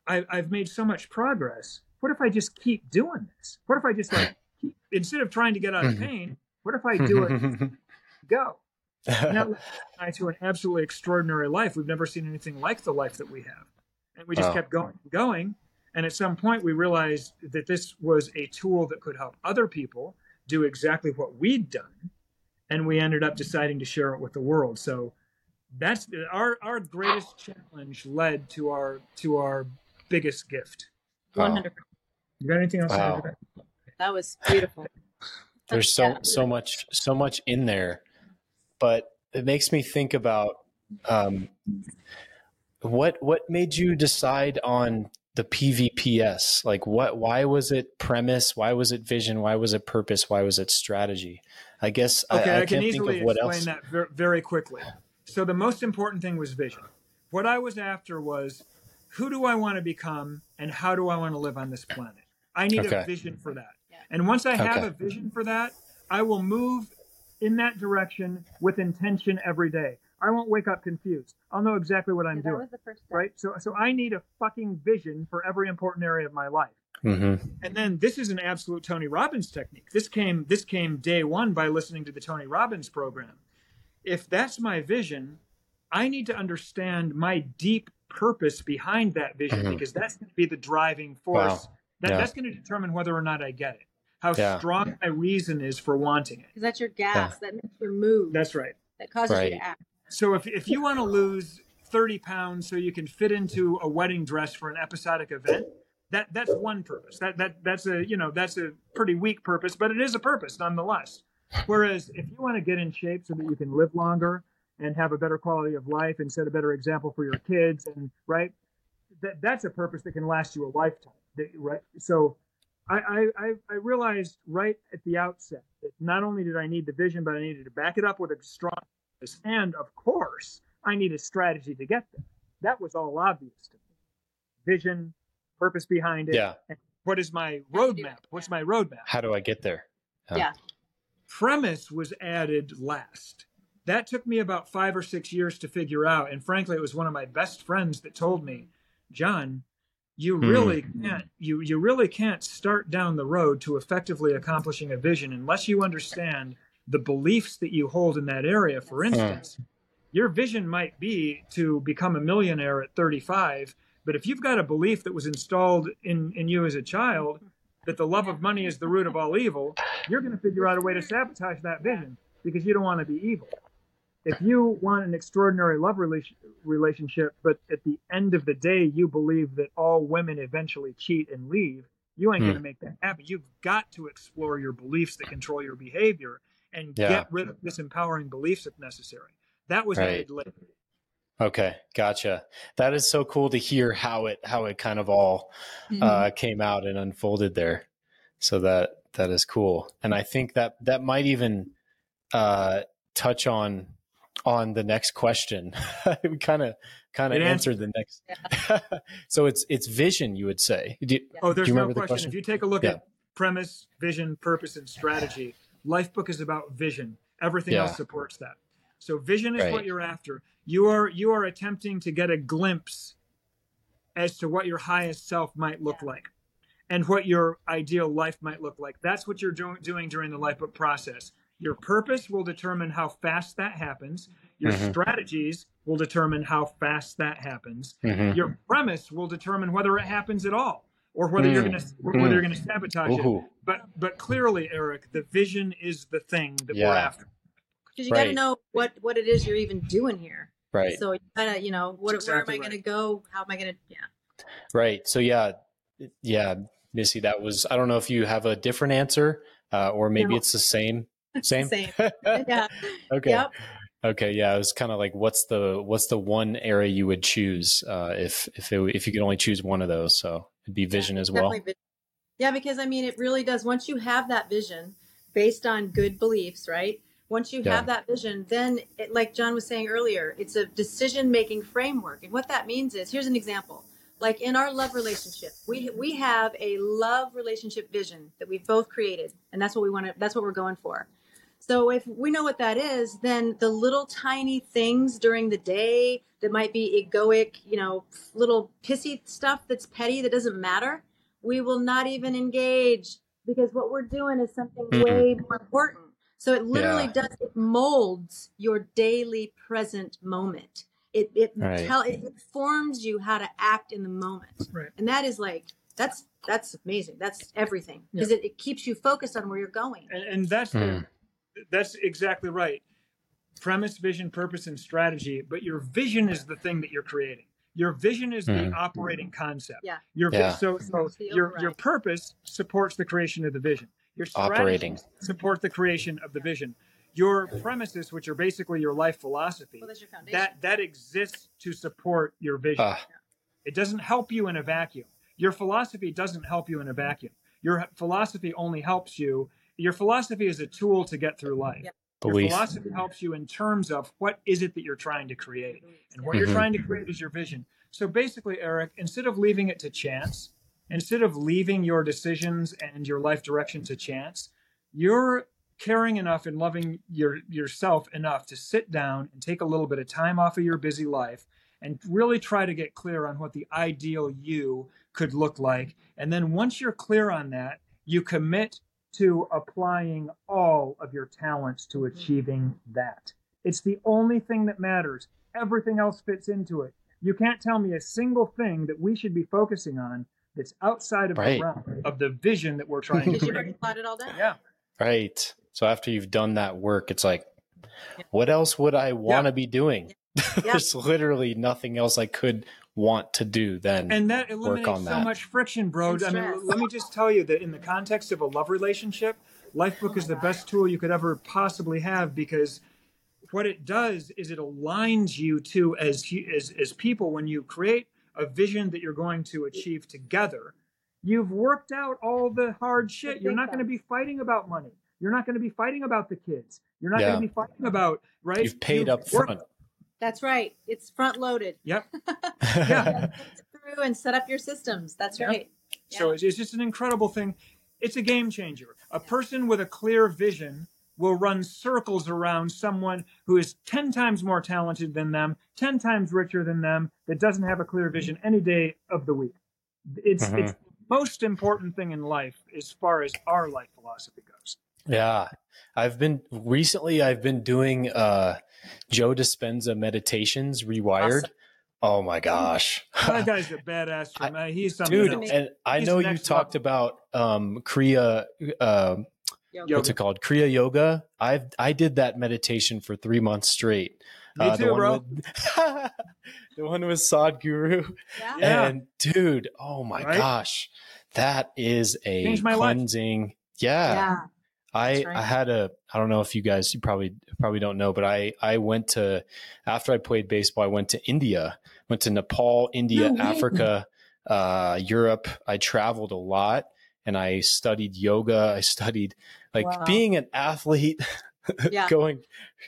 I, i've made so much progress what if i just keep doing this? What if i just like keep, instead of trying to get out of mm-hmm. pain what if i do it go? And that led I to an absolutely extraordinary life. We've never seen anything like the life that we have. And we just Wow. kept going and going. And at some point we realized that this was a tool that could help other people do exactly what we'd done. And we ended up deciding to share it with the world. So that's our our greatest challenge led to our to our biggest gift. Hundred percent. You got anything else Wow. to that? That was beautiful. There's so Yeah. so much so much in there, but it makes me think about um, what what made you decide on the PVPS? Like what? Why was it premise? Why was it vision? Why was it purpose? Why was it strategy? I guess I- Okay, I, I, can can't think easily of what explain else. that very quickly. So the most important thing was vision. What I was after was who do I want to become and how do I want to live on this planet? I need Okay. a vision for that. Yeah. And once I have Okay. a vision for that, I will move in that direction with intention every day. I won't wake up confused. I'll know exactly what I'm that doing. was the first step. Right? So so I need a fucking vision for every important area of my life. hmm And then this is an absolute Tony Robbins technique. This came this came day one by listening to the Tony Robbins program. If that's my vision, I need to understand my deep purpose behind that vision Mhm. because that's going to be the driving force. Wow. That, Yeah. That's going to determine whether or not I get it. How Yeah. strong my reason is for wanting it. Because that's your gas that makes you move. That's right. that causes you to act. So if, if you want to lose 30 pounds so you can fit into a wedding dress for an episodic event, that that's one purpose. That that that's a you know that's a pretty weak purpose, but it is a purpose nonetheless. Whereas if you want to get in shape so that you can live longer and have a better quality of life and set a better example for your kids and right, that that's a purpose that can last you a lifetime. That- Right. So I, I, I- I realized right at the outset that not only did I need the vision, but I needed to back it up with a strong purpose. And of course, I need a strategy to get there. That was all obvious to me. Vision, purpose behind it. Yeah. And what is my How to do roadmap? What's my roadmap? How do I get there? Yeah. Yeah. premise was added last. That took me about five or six years to figure out. And frankly, it was one of my best friends that told me, Jon, you Hmm. really can't you you really can't start down the road to effectively accomplishing a vision unless you understand the beliefs that you hold in that area. For instance, your vision might be to become a millionaire at 35, but if you've got a belief that was installed in, in you as a child that the love of money is the root of all evil, you're going to figure out a way to sabotage that vision because you don't want to be evil. If you want an extraordinary love relation, relationship, but at the end of the day you believe that all women eventually cheat and leave, you ain't Hmm. going to make that happen. You've got to explore your beliefs that control your behavior and Yeah. get rid of disempowering beliefs if necessary. That was Right. added later. Okay, gotcha. That is so cool to hear how it how it kind of all Mm-hmm. uh, came out and unfolded there. So that that is cool, and I think that that might even uh, touch on on the next question. we kind of kind of It answered the next. so it's it's vision, you would say. Do, Oh, there's do you no remember the question. question? If you take a look Yeah. at premise, vision, purpose, and strategy, Lifebook is about vision. Everything Yeah. else supports that. So vision is Right. what you're after. You are you are attempting to get a glimpse as to what your highest self might look like and what your ideal life might look like. That's what you're do- doing during the Lifebook process. Your purpose will determine how fast that happens. Your Mhm. strategies will determine how fast that happens Mhm. your premise will determine whether it happens at all or whether you're Mm. going to whether you're going to sabotage it but but clearly eric the vision is the thing that we're after Because you got to know what what it is you're even doing here. right. So you gotta, you know, what, That's where am exactly I going to go? How am I going to? Yeah. Right. So yeah, yeah, Missy, that was. I don't know if you have a different answer, uh, or maybe No. it's the same. Same. Same. Yeah. okay. Yep. Okay. Yeah, it was kind of like, what's the what's the one area you would choose uh, if if it, if you could only choose one of those? So it'd be vision Yeah, as well. vision. Yeah, because I mean, it really does. Once you have that vision based on good beliefs, right? Once you Yeah. have that vision, then, it, like Jon was saying earlier, it's a decision making framework. And what that means is here's an example. Like in our love relationship, we we have a love relationship vision that we've both created, and that's what we want to. That's what we're going for. So if we know what that is, then the little tiny things during the day that might be egoic, you know, little pissy stuff that's petty that doesn't matter, we will not even engage because what we're doing is something Mm-mm. way more important. So it literally Yeah. does it molds your daily present moment. It it Right. tell it informs you how to act in the moment. Right. And that is like that's that's amazing. That's everything because it, it keeps you focused on where you're going. and, and that's the, Mm. That's exactly right premise vision purpose and strategy but your vision is the thing that you're creating your vision is the Mm. operating concept Yeah. your Yeah. so so It's the your your purpose supports the creation of the vision your Operating. strategies support the creation of the vision your premises which are basically your life philosophy Well, that's your that that exists to support your vision Ah, it doesn't help you in a vacuum. Your philosophy doesn't help you in a vacuum. Your philosophy only helps you. Your philosophy is a tool to get through life. Yep. Your philosophy helps you in terms of what is it that you're trying to create. And what you're Mhm. trying to create is your vision. So basically, Eric, instead of leaving it to chance, instead of leaving your decisions and your life direction to chance, you're caring enough and loving your yourself enough to sit down and take a little bit of time off of your busy life and really try to get clear on what the ideal you could look like. And then once you're clear on that, you commit to applying all of your talents to achieving that. It's the only thing that matters. everything else fits into it. You can't tell me a single thing that we should be focusing on that's outside of Right. the realm of the vision that we're trying to Because you've already create. plotted all down. Yeah. Right. So after you've done that work, it's like, what else would I want to be doing? There's literally nothing else I could want to do then. And that Work eliminates on so that. much friction, bro. I mean, let me just tell you that in the context of a love relationship, Lifebook is the best tool you could ever possibly have because what it does is it aligns you to as as as people when you create a vision that you're going to achieve together. You've worked out all the hard shit. You're not going to be fighting about money. You're not going to be fighting about the kids. You're not Yeah. going to be fighting about right. You've paid up front. That's right. It's front loaded. Yep. Yeah. Through and set up your systems. That's Yeah. right. So it's, it's just an incredible thing. It's a game changer. A person with a clear vision will run circles around someone who is 10 times more talented than them, 10 times richer than them, that doesn't have a clear vision any day of the week. It's, Mhm. it's the most important thing in life as far as our life philosophy goes. Yeah. I've been recently I've been doing uh Joe Dispenza meditations rewired. Awesome. Oh my gosh. That guy's a badass. I- man. He's something Dude, else. and I He's know you next talked level. about um Kriya uh, Yoga. what's it called? Kriya yoga. I've I did that meditation for 3 months straight. Me the too, one bro. with- the one with Sadhguru. Yeah. Yeah. And dude, oh my Right? gosh. That is a Changed my life. cleansing. Yeah. Yeah. I right. I had a I don't know if you guys you probably probably don't know, but I I went to after I played baseball, I went to India, went to Nepal, India, No. Africa, uh, Europe. I traveled a lot and I studied yoga. I studied like Wow. being an athlete, Yeah. going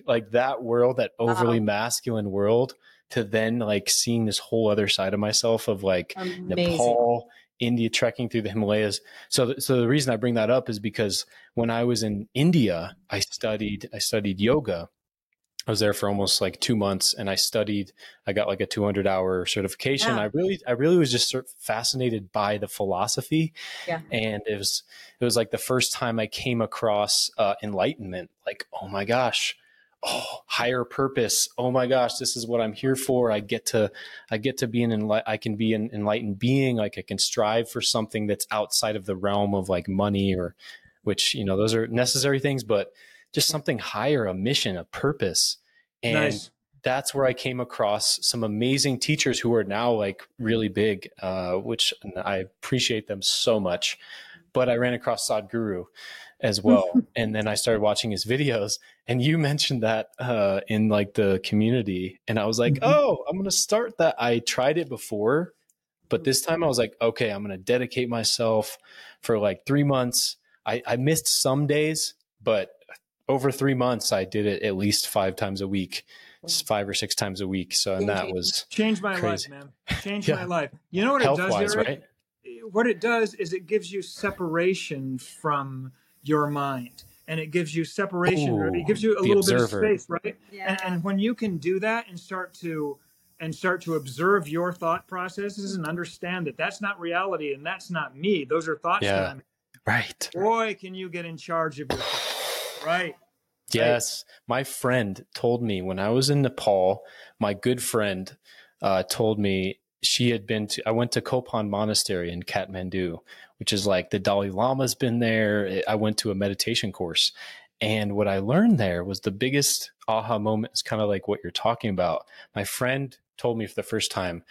like that world, that overly Wow. masculine world, to then like seeing this whole other side of myself of like Amazing. Nepal, India, trekking through the Himalayas. So, th- so the reason I bring that up is because when I was in India, I studied I studied yoga. I was there for almost like two months, and I studied. I got like a 200 hour certification. Yeah. I really, I really was just sort of fascinated by the philosophy, Yeah. and it was it was like the first time I came across uh, enlightenment. Like, oh my gosh, oh higher purpose. Oh my gosh, this is what I'm here for. I get to I get to be an enli- I can be an enlightened being. Like I can strive for something that's outside of the realm of like money or which you know those are necessary things, but just something higher, a mission, a purpose. And nice. that's where I came across some amazing teachers who are now like really big, uh, which I appreciate them so much. But I ran across Sadhguru as well, and then I started watching his videos. And you mentioned that uh, in like the community, and I was like, Mhm. oh, I'm gonna start that. I tried it before, but this time I was like, okay, I'm gonna dedicate myself for like three months. I, I missed some days, but over three months, I did it at least five times a week, five or six times a week. So, and that was Changed my Crazy. life, man. Changed Yeah. my life. You know what it does, wise, Eric? right? what it does is it gives you separation from your mind and it gives you separation Ooh, it gives you a little observer. bit of space right Yeah. and, and when you can do that and start to and start to observe your thought processes and understand that that's not reality and that's not me those are thoughts Yeah. that I'm Right. boy can you get in charge of your right Yes. My friend told me when I was in Nepal, my good friend uh, told me she had been to, I went to Kopan Monastery in Kathmandu, which is like the Dalai Lama's been there. I went to a meditation course. And what I learned there was the biggest aha moment is kind of like what you're talking about. My friend told me for the first time,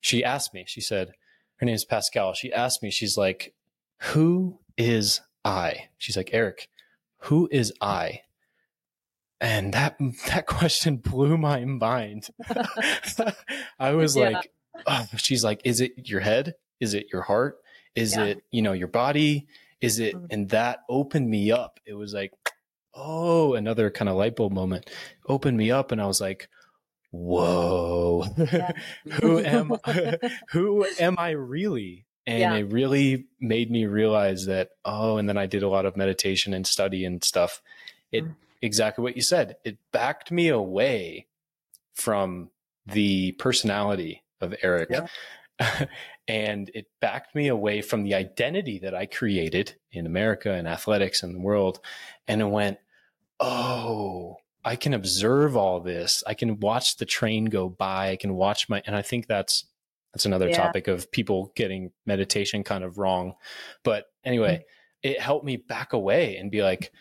she asked me, she said, her name is Pascal. She asked me, she's like, who is I? She's like, Eric, who is I? And that that question blew my mind. I was Yeah. like, oh, she's like, is it your head? Is it your heart? Is Yeah. it, you know, your body? Is it Mhm. and that opened me up. It was like, oh, another kind of light bulb moment. Opened me up and I was like, whoa. Yeah. who am who am I really? And Yeah. it really made me realize that, oh, and then I did a lot of meditation and study and stuff. It Mm. exactly what you said. It backed me away from the personality of Eric. and it backed me away from the identity that I created in America and athletics and the world. And it went, oh, I can observe all this. I can watch the train go by. I can watch my, and I think that's, that's another Yeah. topic of people getting meditation kind of wrong. But anyway, Mm-hmm. it helped me back away and be like,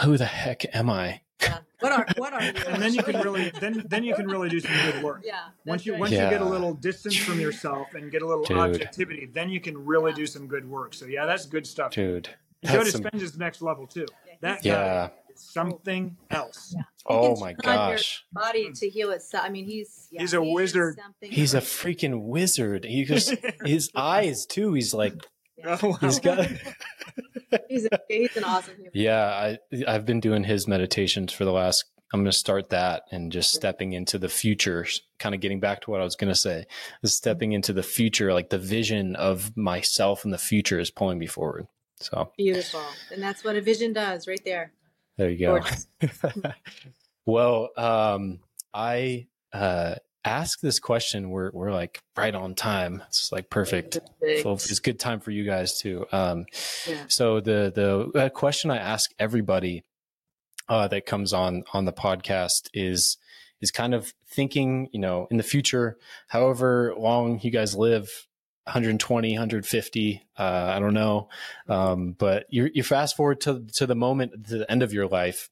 who the heck am I? Yeah. What are what are you? and then you can really then then you can really do some good work. Yeah. Once you right. once you get a little distance from yourself and get a little Dude. objectivity, then you can really Yeah. do some good work. So yeah, that's good stuff. Dude. Joe That's some, Dispenza is next level too. Yeah, That yeah. is something else. Yeah. Oh my turn your gosh. Body to heal itself. I mean, he's yeah, He's a he wizard. something He's a freaking wizard. He just, his eyes too. He's like, Oh, wow. he's got, he's a, he's an awesome human. Yeah, I I've been doing his meditations for the last. I'm going to start that and just stepping into the future, kind of getting back to what I was going to say. Is stepping into the future, like the vision of myself in the future is pulling me forward. So Beautiful, and that's what a vision does, right there. there you go. Well, um, I uh, asked this question. We're we're like right on time. It's like perfect. So it's good time for you guys too. Um, Yeah. so the the uh, question I ask everybody uh, that comes on on the podcast is is kind of thinking, you know, in the future, however long you guys live. 120 150 uh, i don't know um, but you you fast forward to to the moment to the end of your life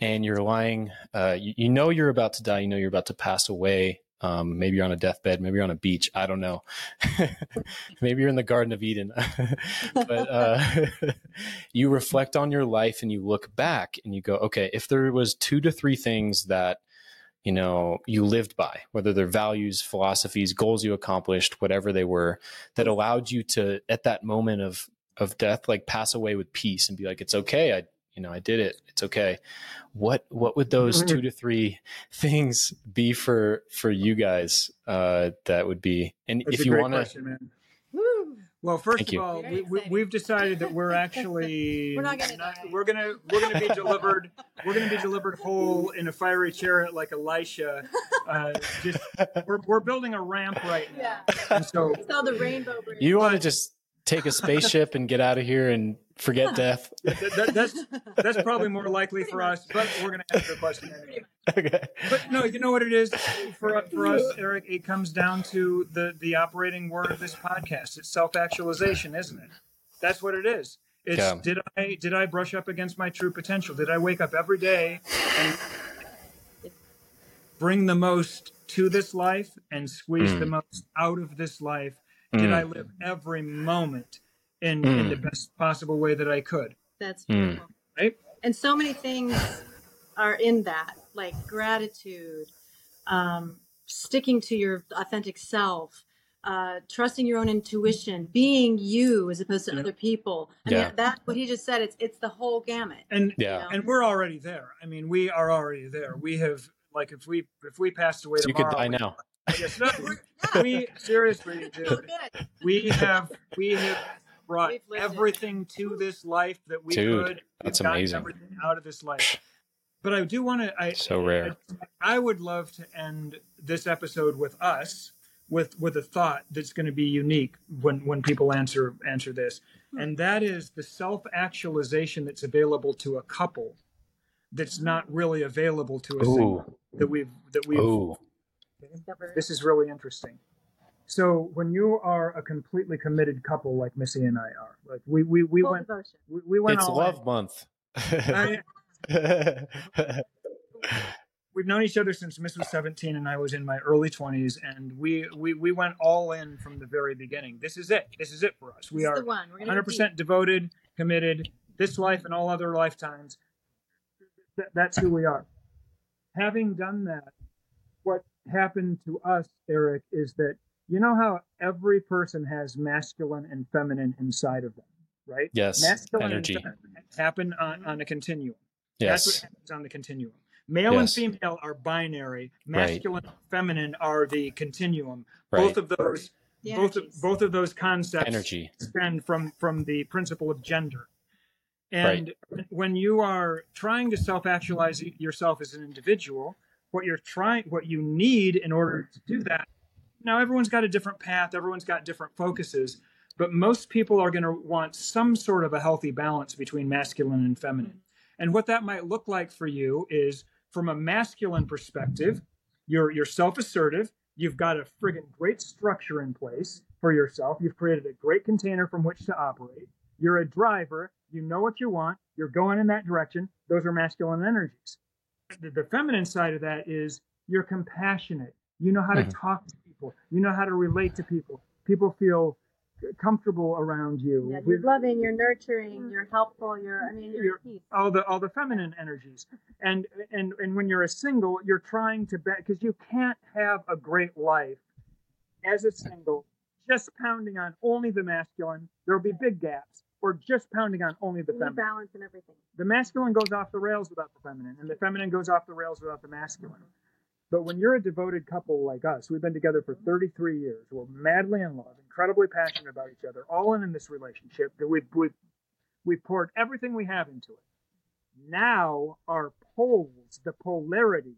and you're lying uh, you, you know you're about to die you know you're about to pass away um, maybe you're on a deathbed maybe you're on a beach i don't know. Maybe you're in the garden of eden. But uh, you reflect on your life and you look back and you go okay if there was two to three things that you know you lived by whether they're values philosophies goals you accomplished whatever they were that allowed you to at that moment of of death like pass away with peace and be like it's okay i you know i did it it's okay what what would those two to three things be for for you guys uh that would be and That's if a you want to question, man. Woo. Well, first Thank of you. all, Very we, we, we've decided that we're actually We're not gonna die. we're gonna we're gonna be delivered we're gonna be delivered whole in a fiery chariot like Elisha. Uh, just we're, we're building a ramp right now, Yeah. and so It's called the Rainbow Bridge. you want to just take a spaceship and get out of here and forget death that, that, that's that's probably more likely for us. But we're gonna answer the question anyway. okay But no, you know what it is for for us, Eric. It comes down to the the operating word of this podcast. It's self actualization, isn't it? That's what it is. It's Yeah. did I did I brush up against my true potential? Did I wake up every day and bring the most to this life and squeeze Mm. the most out of this life? Did Mm. I live every moment in, in Mm. the best possible way that I could? That's Mm. Right? And so many things are in that, like gratitude, um, sticking to your authentic self, uh, trusting your own intuition, being you as opposed to Yeah. other people. I Yeah. mean, that what he just said. It's it's the whole gamut. And yeah know? and we're already there. I mean, we are already there. We have like if we if we passed away so you could tomorrow, die now Yes, no, we- we seriously, dude. We have we have brought We've it. everything to this life that we Dude, could. We've that's amazing. Everything out of this life. But I do want to. I So rare. I, I would love to end this episode with us with with a thought that's going to be unique when when people answer answer this, hmm. and that is the self actualization that's available to a couple that's hmm. not really available to a single that we've that we've ooh this is really interesting. So when you are a completely committed couple like Missy and I are, like we we, we Full went devotion. we, we went it's all love in. month I- we've known each other since Miss was 17 and I was in my early 20s, and we we we went all in from the very beginning. This is it. This is it for us. We This are the one. We're gonna 100% devoted, committed. This life and all other lifetimes. Th- that's who we are. Having done that, what happened to us, Eric, is that you know how every person has masculine and feminine inside of them, right? yes Masculine energy and feminine happen on, on a continuum. yes That's what happens on the continuum. Male and female are binary. Right. Masculine and feminine are the continuum. right Both of those The both of, both of those concepts energy stem from from the principle of gender. And when you are trying to self-actualize yourself as an individual, what you're trying what you need in order to do that. Now everyone's got a different path, everyone's got different focuses, but most people are going to want some sort of a healthy balance between masculine and feminine. And what that might look like for you is from a masculine perspective, you're you're self-assertive, you've got a friggin' great structure in place for yourself, you've created a great container from which to operate. You're a driver, you know what you want, you're going in that direction. Those are masculine energies. The, the feminine side of that is you're compassionate. You know how to mm-hmm. talk to people. You know how to relate to people. People feel comfortable around you. Yeah, you're loving, you're nurturing, you're helpful, you're I mean you're, you're all the all the feminine energies. And and and when you're a single, you're trying to because you can't have a great life as a single just pounding on only the masculine. There'll be big gaps. Or just pounding on only the feminine. Balance and everything. The masculine goes off the rails without the feminine, and the feminine goes off the rails without the masculine. But when you're a devoted couple like us, we've been together for 33 years, we're madly in love, incredibly passionate about each other, all in in this relationship. That we've, we've, we've poured everything we have into it. Now our poles, the polarity,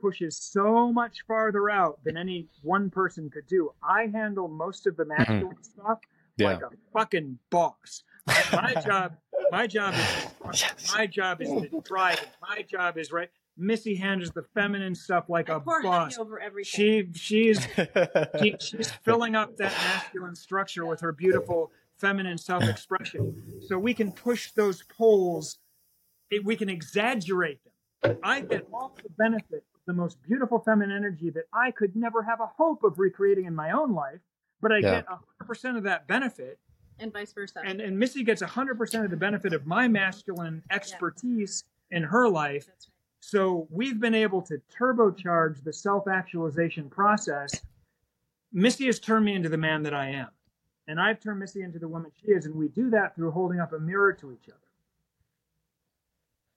pushes so much farther out than any one person could do. I handle most of the mm-hmm. masculine mm-hmm. stuff yeah. like a fucking boss. My, my job, my job is yes. my job is to drive. My job is right. Missy handles the feminine stuff like I a boss. Over everything. She she's she, she's filling up that masculine structure with her beautiful feminine self-expression. So we can push those poles. It, we can exaggerate them. I get all the benefit of the most beautiful feminine energy that I could never have a hope of recreating in my own life, but I yeah. get 100% of that benefit. And vice versa. And, and Missy gets 100% of the benefit of my masculine expertise yeah. in her life. Right. So we've been able to turbocharge the self actualization process. Missy has turned me into the man that I am. And I've turned Missy into the woman she is. And we do that through holding up a mirror to each other.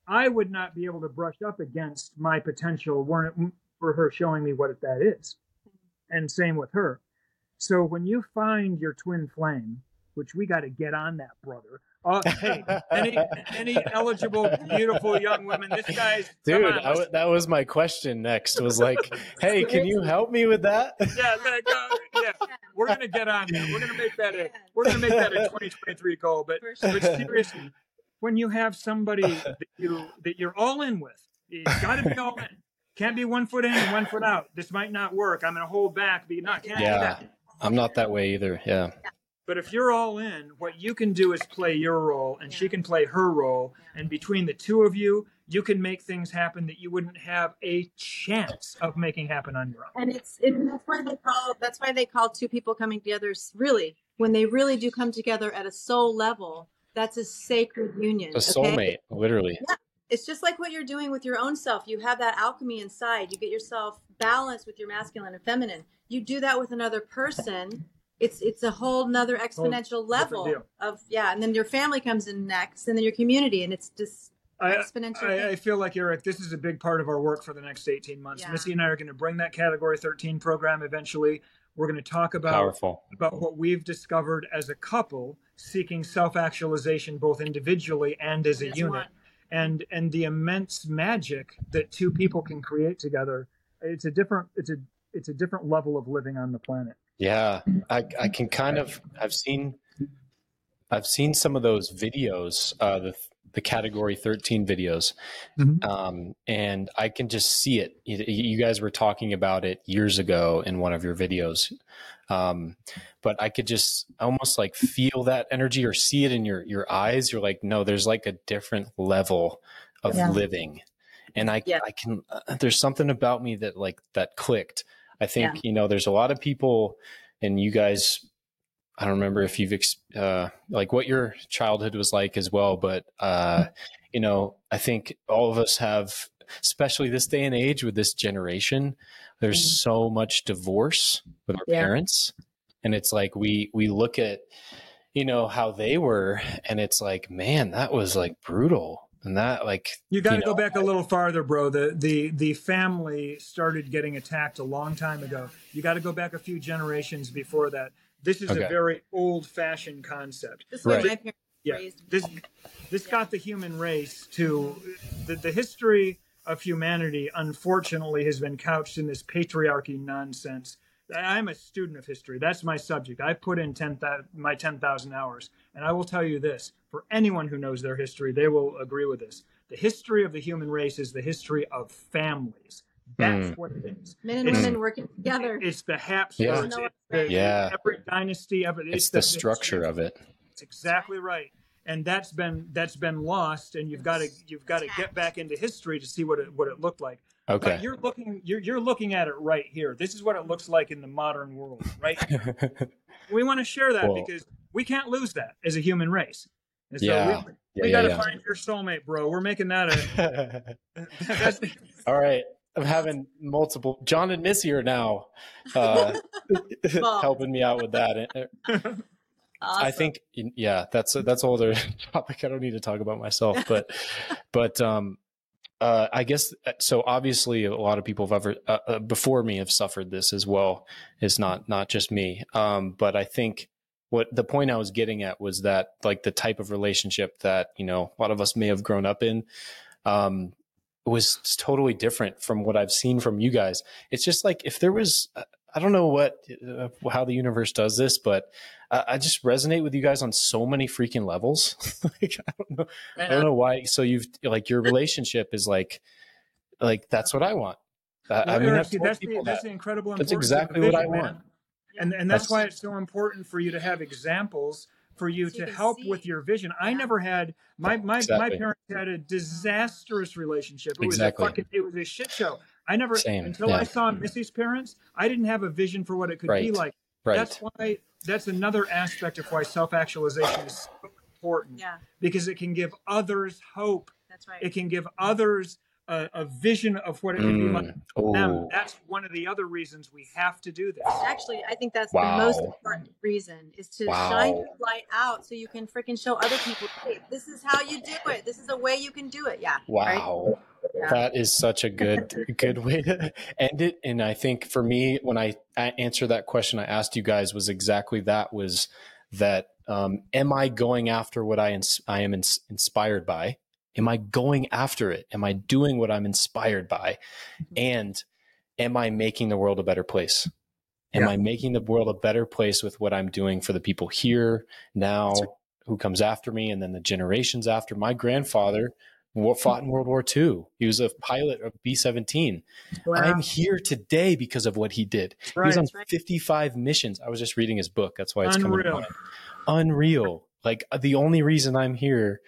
I would not be able to brush up against my potential weren't for her showing me what that is. And same with her. So when you find your twin flame, which we got to get on that, brother. Oh, hey, any any eligible, beautiful young women? This guy's dude. that was my question. Next was like, hey, can you help me with that? Yeah, yeah. We're gonna get on that. We're gonna make that a we're gonna make that a 2023 goal. But, but seriously, when you have somebody that you that you're all in with, you got to be all in. Can't be one foot in and one foot out. This might not work. I'm gonna hold back. Be not can't yeah, I'm not that way either. Yeah. But if you're all in, what you can do is play your role and yeah. she can play her role. And between the two of you, you can make things happen that you wouldn't have a chance of making happen on your own. And it's it, that's why they call that's why they call two people coming together really when they really do come together at a soul level. That's a sacred union. A soulmate, literally. Yeah. It's just like what you're doing with your own self. You have that alchemy inside. You get yourself balanced with your masculine and feminine. You do that with another person it's it's a whole nother exponential whole level of yeah and then your family comes in next and then your community and it's just I, I, I, feel like Eric, this is a big part of our work for the next 18 months. Yeah. Missy and I are going to bring that category 13 program eventually. We're going to talk about Powerful. about what we've discovered as a couple seeking self-actualization both individually and as a unit. One. And and the immense magic that two people can create together. It's a different it's a it's a different level of living on the planet. Yeah, I, I can kind of I've seen I've seen some of those videos, uh, the the category 13 videos, mm-hmm. um, and I can just see it. You, you, guys were talking about it years ago in one of your videos, um, but I could just almost like feel that energy or see it in your your eyes. You're like, no, there's like a different level of yeah. living, and I yeah. I can. Uh, there's something about me that like that clicked I think, yeah. you know, there's a lot of people and you guys, I don't remember if you've, uh, like what your childhood was like as well, but, uh, mm-hmm. you know, I think all of us have, especially this day and age with this generation, there's mm-hmm. so much divorce with our yeah. parents. And it's like, we, we look at, you know, how they were and it's like, man, that was like brutal and that like you got to go back a little farther bro. The the the family started getting attacked a long time ago. You got to go back a few generations before that. This is okay. a very old fashioned concept. This right. my parents yeah. this this got the human race to the, the history of humanity unfortunately has been couched in this patriarchy nonsense I'm a student of history. That's my subject. I put in 10, my 10,000 hours. And I will tell you this for anyone who knows their history, they will agree with this. The history of the human race is the history of families. That's mm. what it is. Men and it's, women working together. It's the Habsburgs. Yeah. It's the, yeah. Every dynasty. Every, it's, it's the, the, structure it's, of it. It's exactly right and that's been that's been lost and you've got to you've got to get back into history to see what it what it looked like okay but you're looking you're, you're looking at it right here this is what it looks like in the modern world right we want to share that well, because we can't lose that as a human race and so yeah. we, we yeah, got to yeah, find your soulmate bro we're making that a all right I'm having multiple. Jon and Missy are now uh, helping me out with that. Awesome. I think, yeah, that's a, that's a older topic. I don't need to talk about myself, but, but, um, uh, I guess uh, so. Obviously, a lot of people have ever uh, uh, before me have suffered this as well. It's not not just me. Um, but I think what the point I was getting at was that like the type of relationship that you know a lot of us may have grown up in um, was totally different from what I've seen from you guys. It's just like if there was uh, I don't know what uh, how the universe does this, but I just resonate with you guys on so many freaking levels. like I don't know, I don't know why. So you've like your relationship is like like that's what I want. Uh, well, I mean, that's, that's, the, that's the incredible. That's exactly what I want. And and that's, that's, why it's so important for you to have examples for you so to you help see. with your vision. Yeah. I never had my my exactly. my parents had a disastrous relationship. It exactly. was a fucking it was a shit show. I never Same. until yeah. I saw Missy's parents, I didn't have a vision for what it could right. be like. Right. That's why that's another aspect of why self-actualization is so important. Yeah. Because it can give others hope. That's right. It can give others a, a vision of what it could mm. be like for them. That's one of the other reasons we have to do this. Actually, I think that's wow. the most important reason is to wow. shine your light out so you can freaking show other people, hey, this is how you do it. This is a way you can do it. Yeah. Wow. Right? Yeah. That is such a good good way to end it. And I think for me, when I answered that question I asked you guys was exactly that was that um, am I going after what I ins- I am ins- inspired by? Am I going after it? Am I doing what I'm inspired by? Mm-hmm. And am I making the world a better place? Am yeah. I making the world a better place with what I'm doing for the people here now, who comes after me, and then the generations after? My grandfather Hmm. fought in World War II. He was a pilot of B 17. Wow. I'm here today because of what he did. Right, He's on right. 55 missions. I was just reading his book. That's why it's Unreal. coming mind. Unreal. Like uh, the only reason I'm here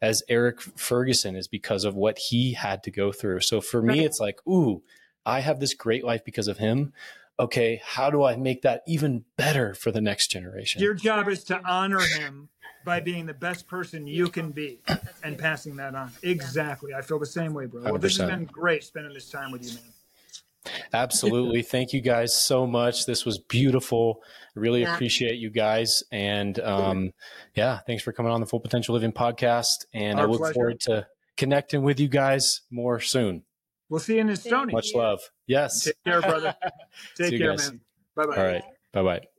as Eric Ferguson is because of what he had to go through. So for me, it's like, ooh, I have this great life because of him. Okay, how do I make that even better for the next generation? Your job is to honor him by being the best person you can be and passing that on. Exactly. I feel the same way, bro. Well, this has been great spending this time with you, man. Absolutely. Thank you guys so much. This was beautiful. Really yeah. appreciate you guys. And um, yeah, thanks for coming on the Full Potential Living podcast. And Our I look pleasure. forward to connecting with you guys more soon. We'll see you in Estonia. Much love. Yes. Take care, brother. Take care, man. Bye bye. All right. Bye bye.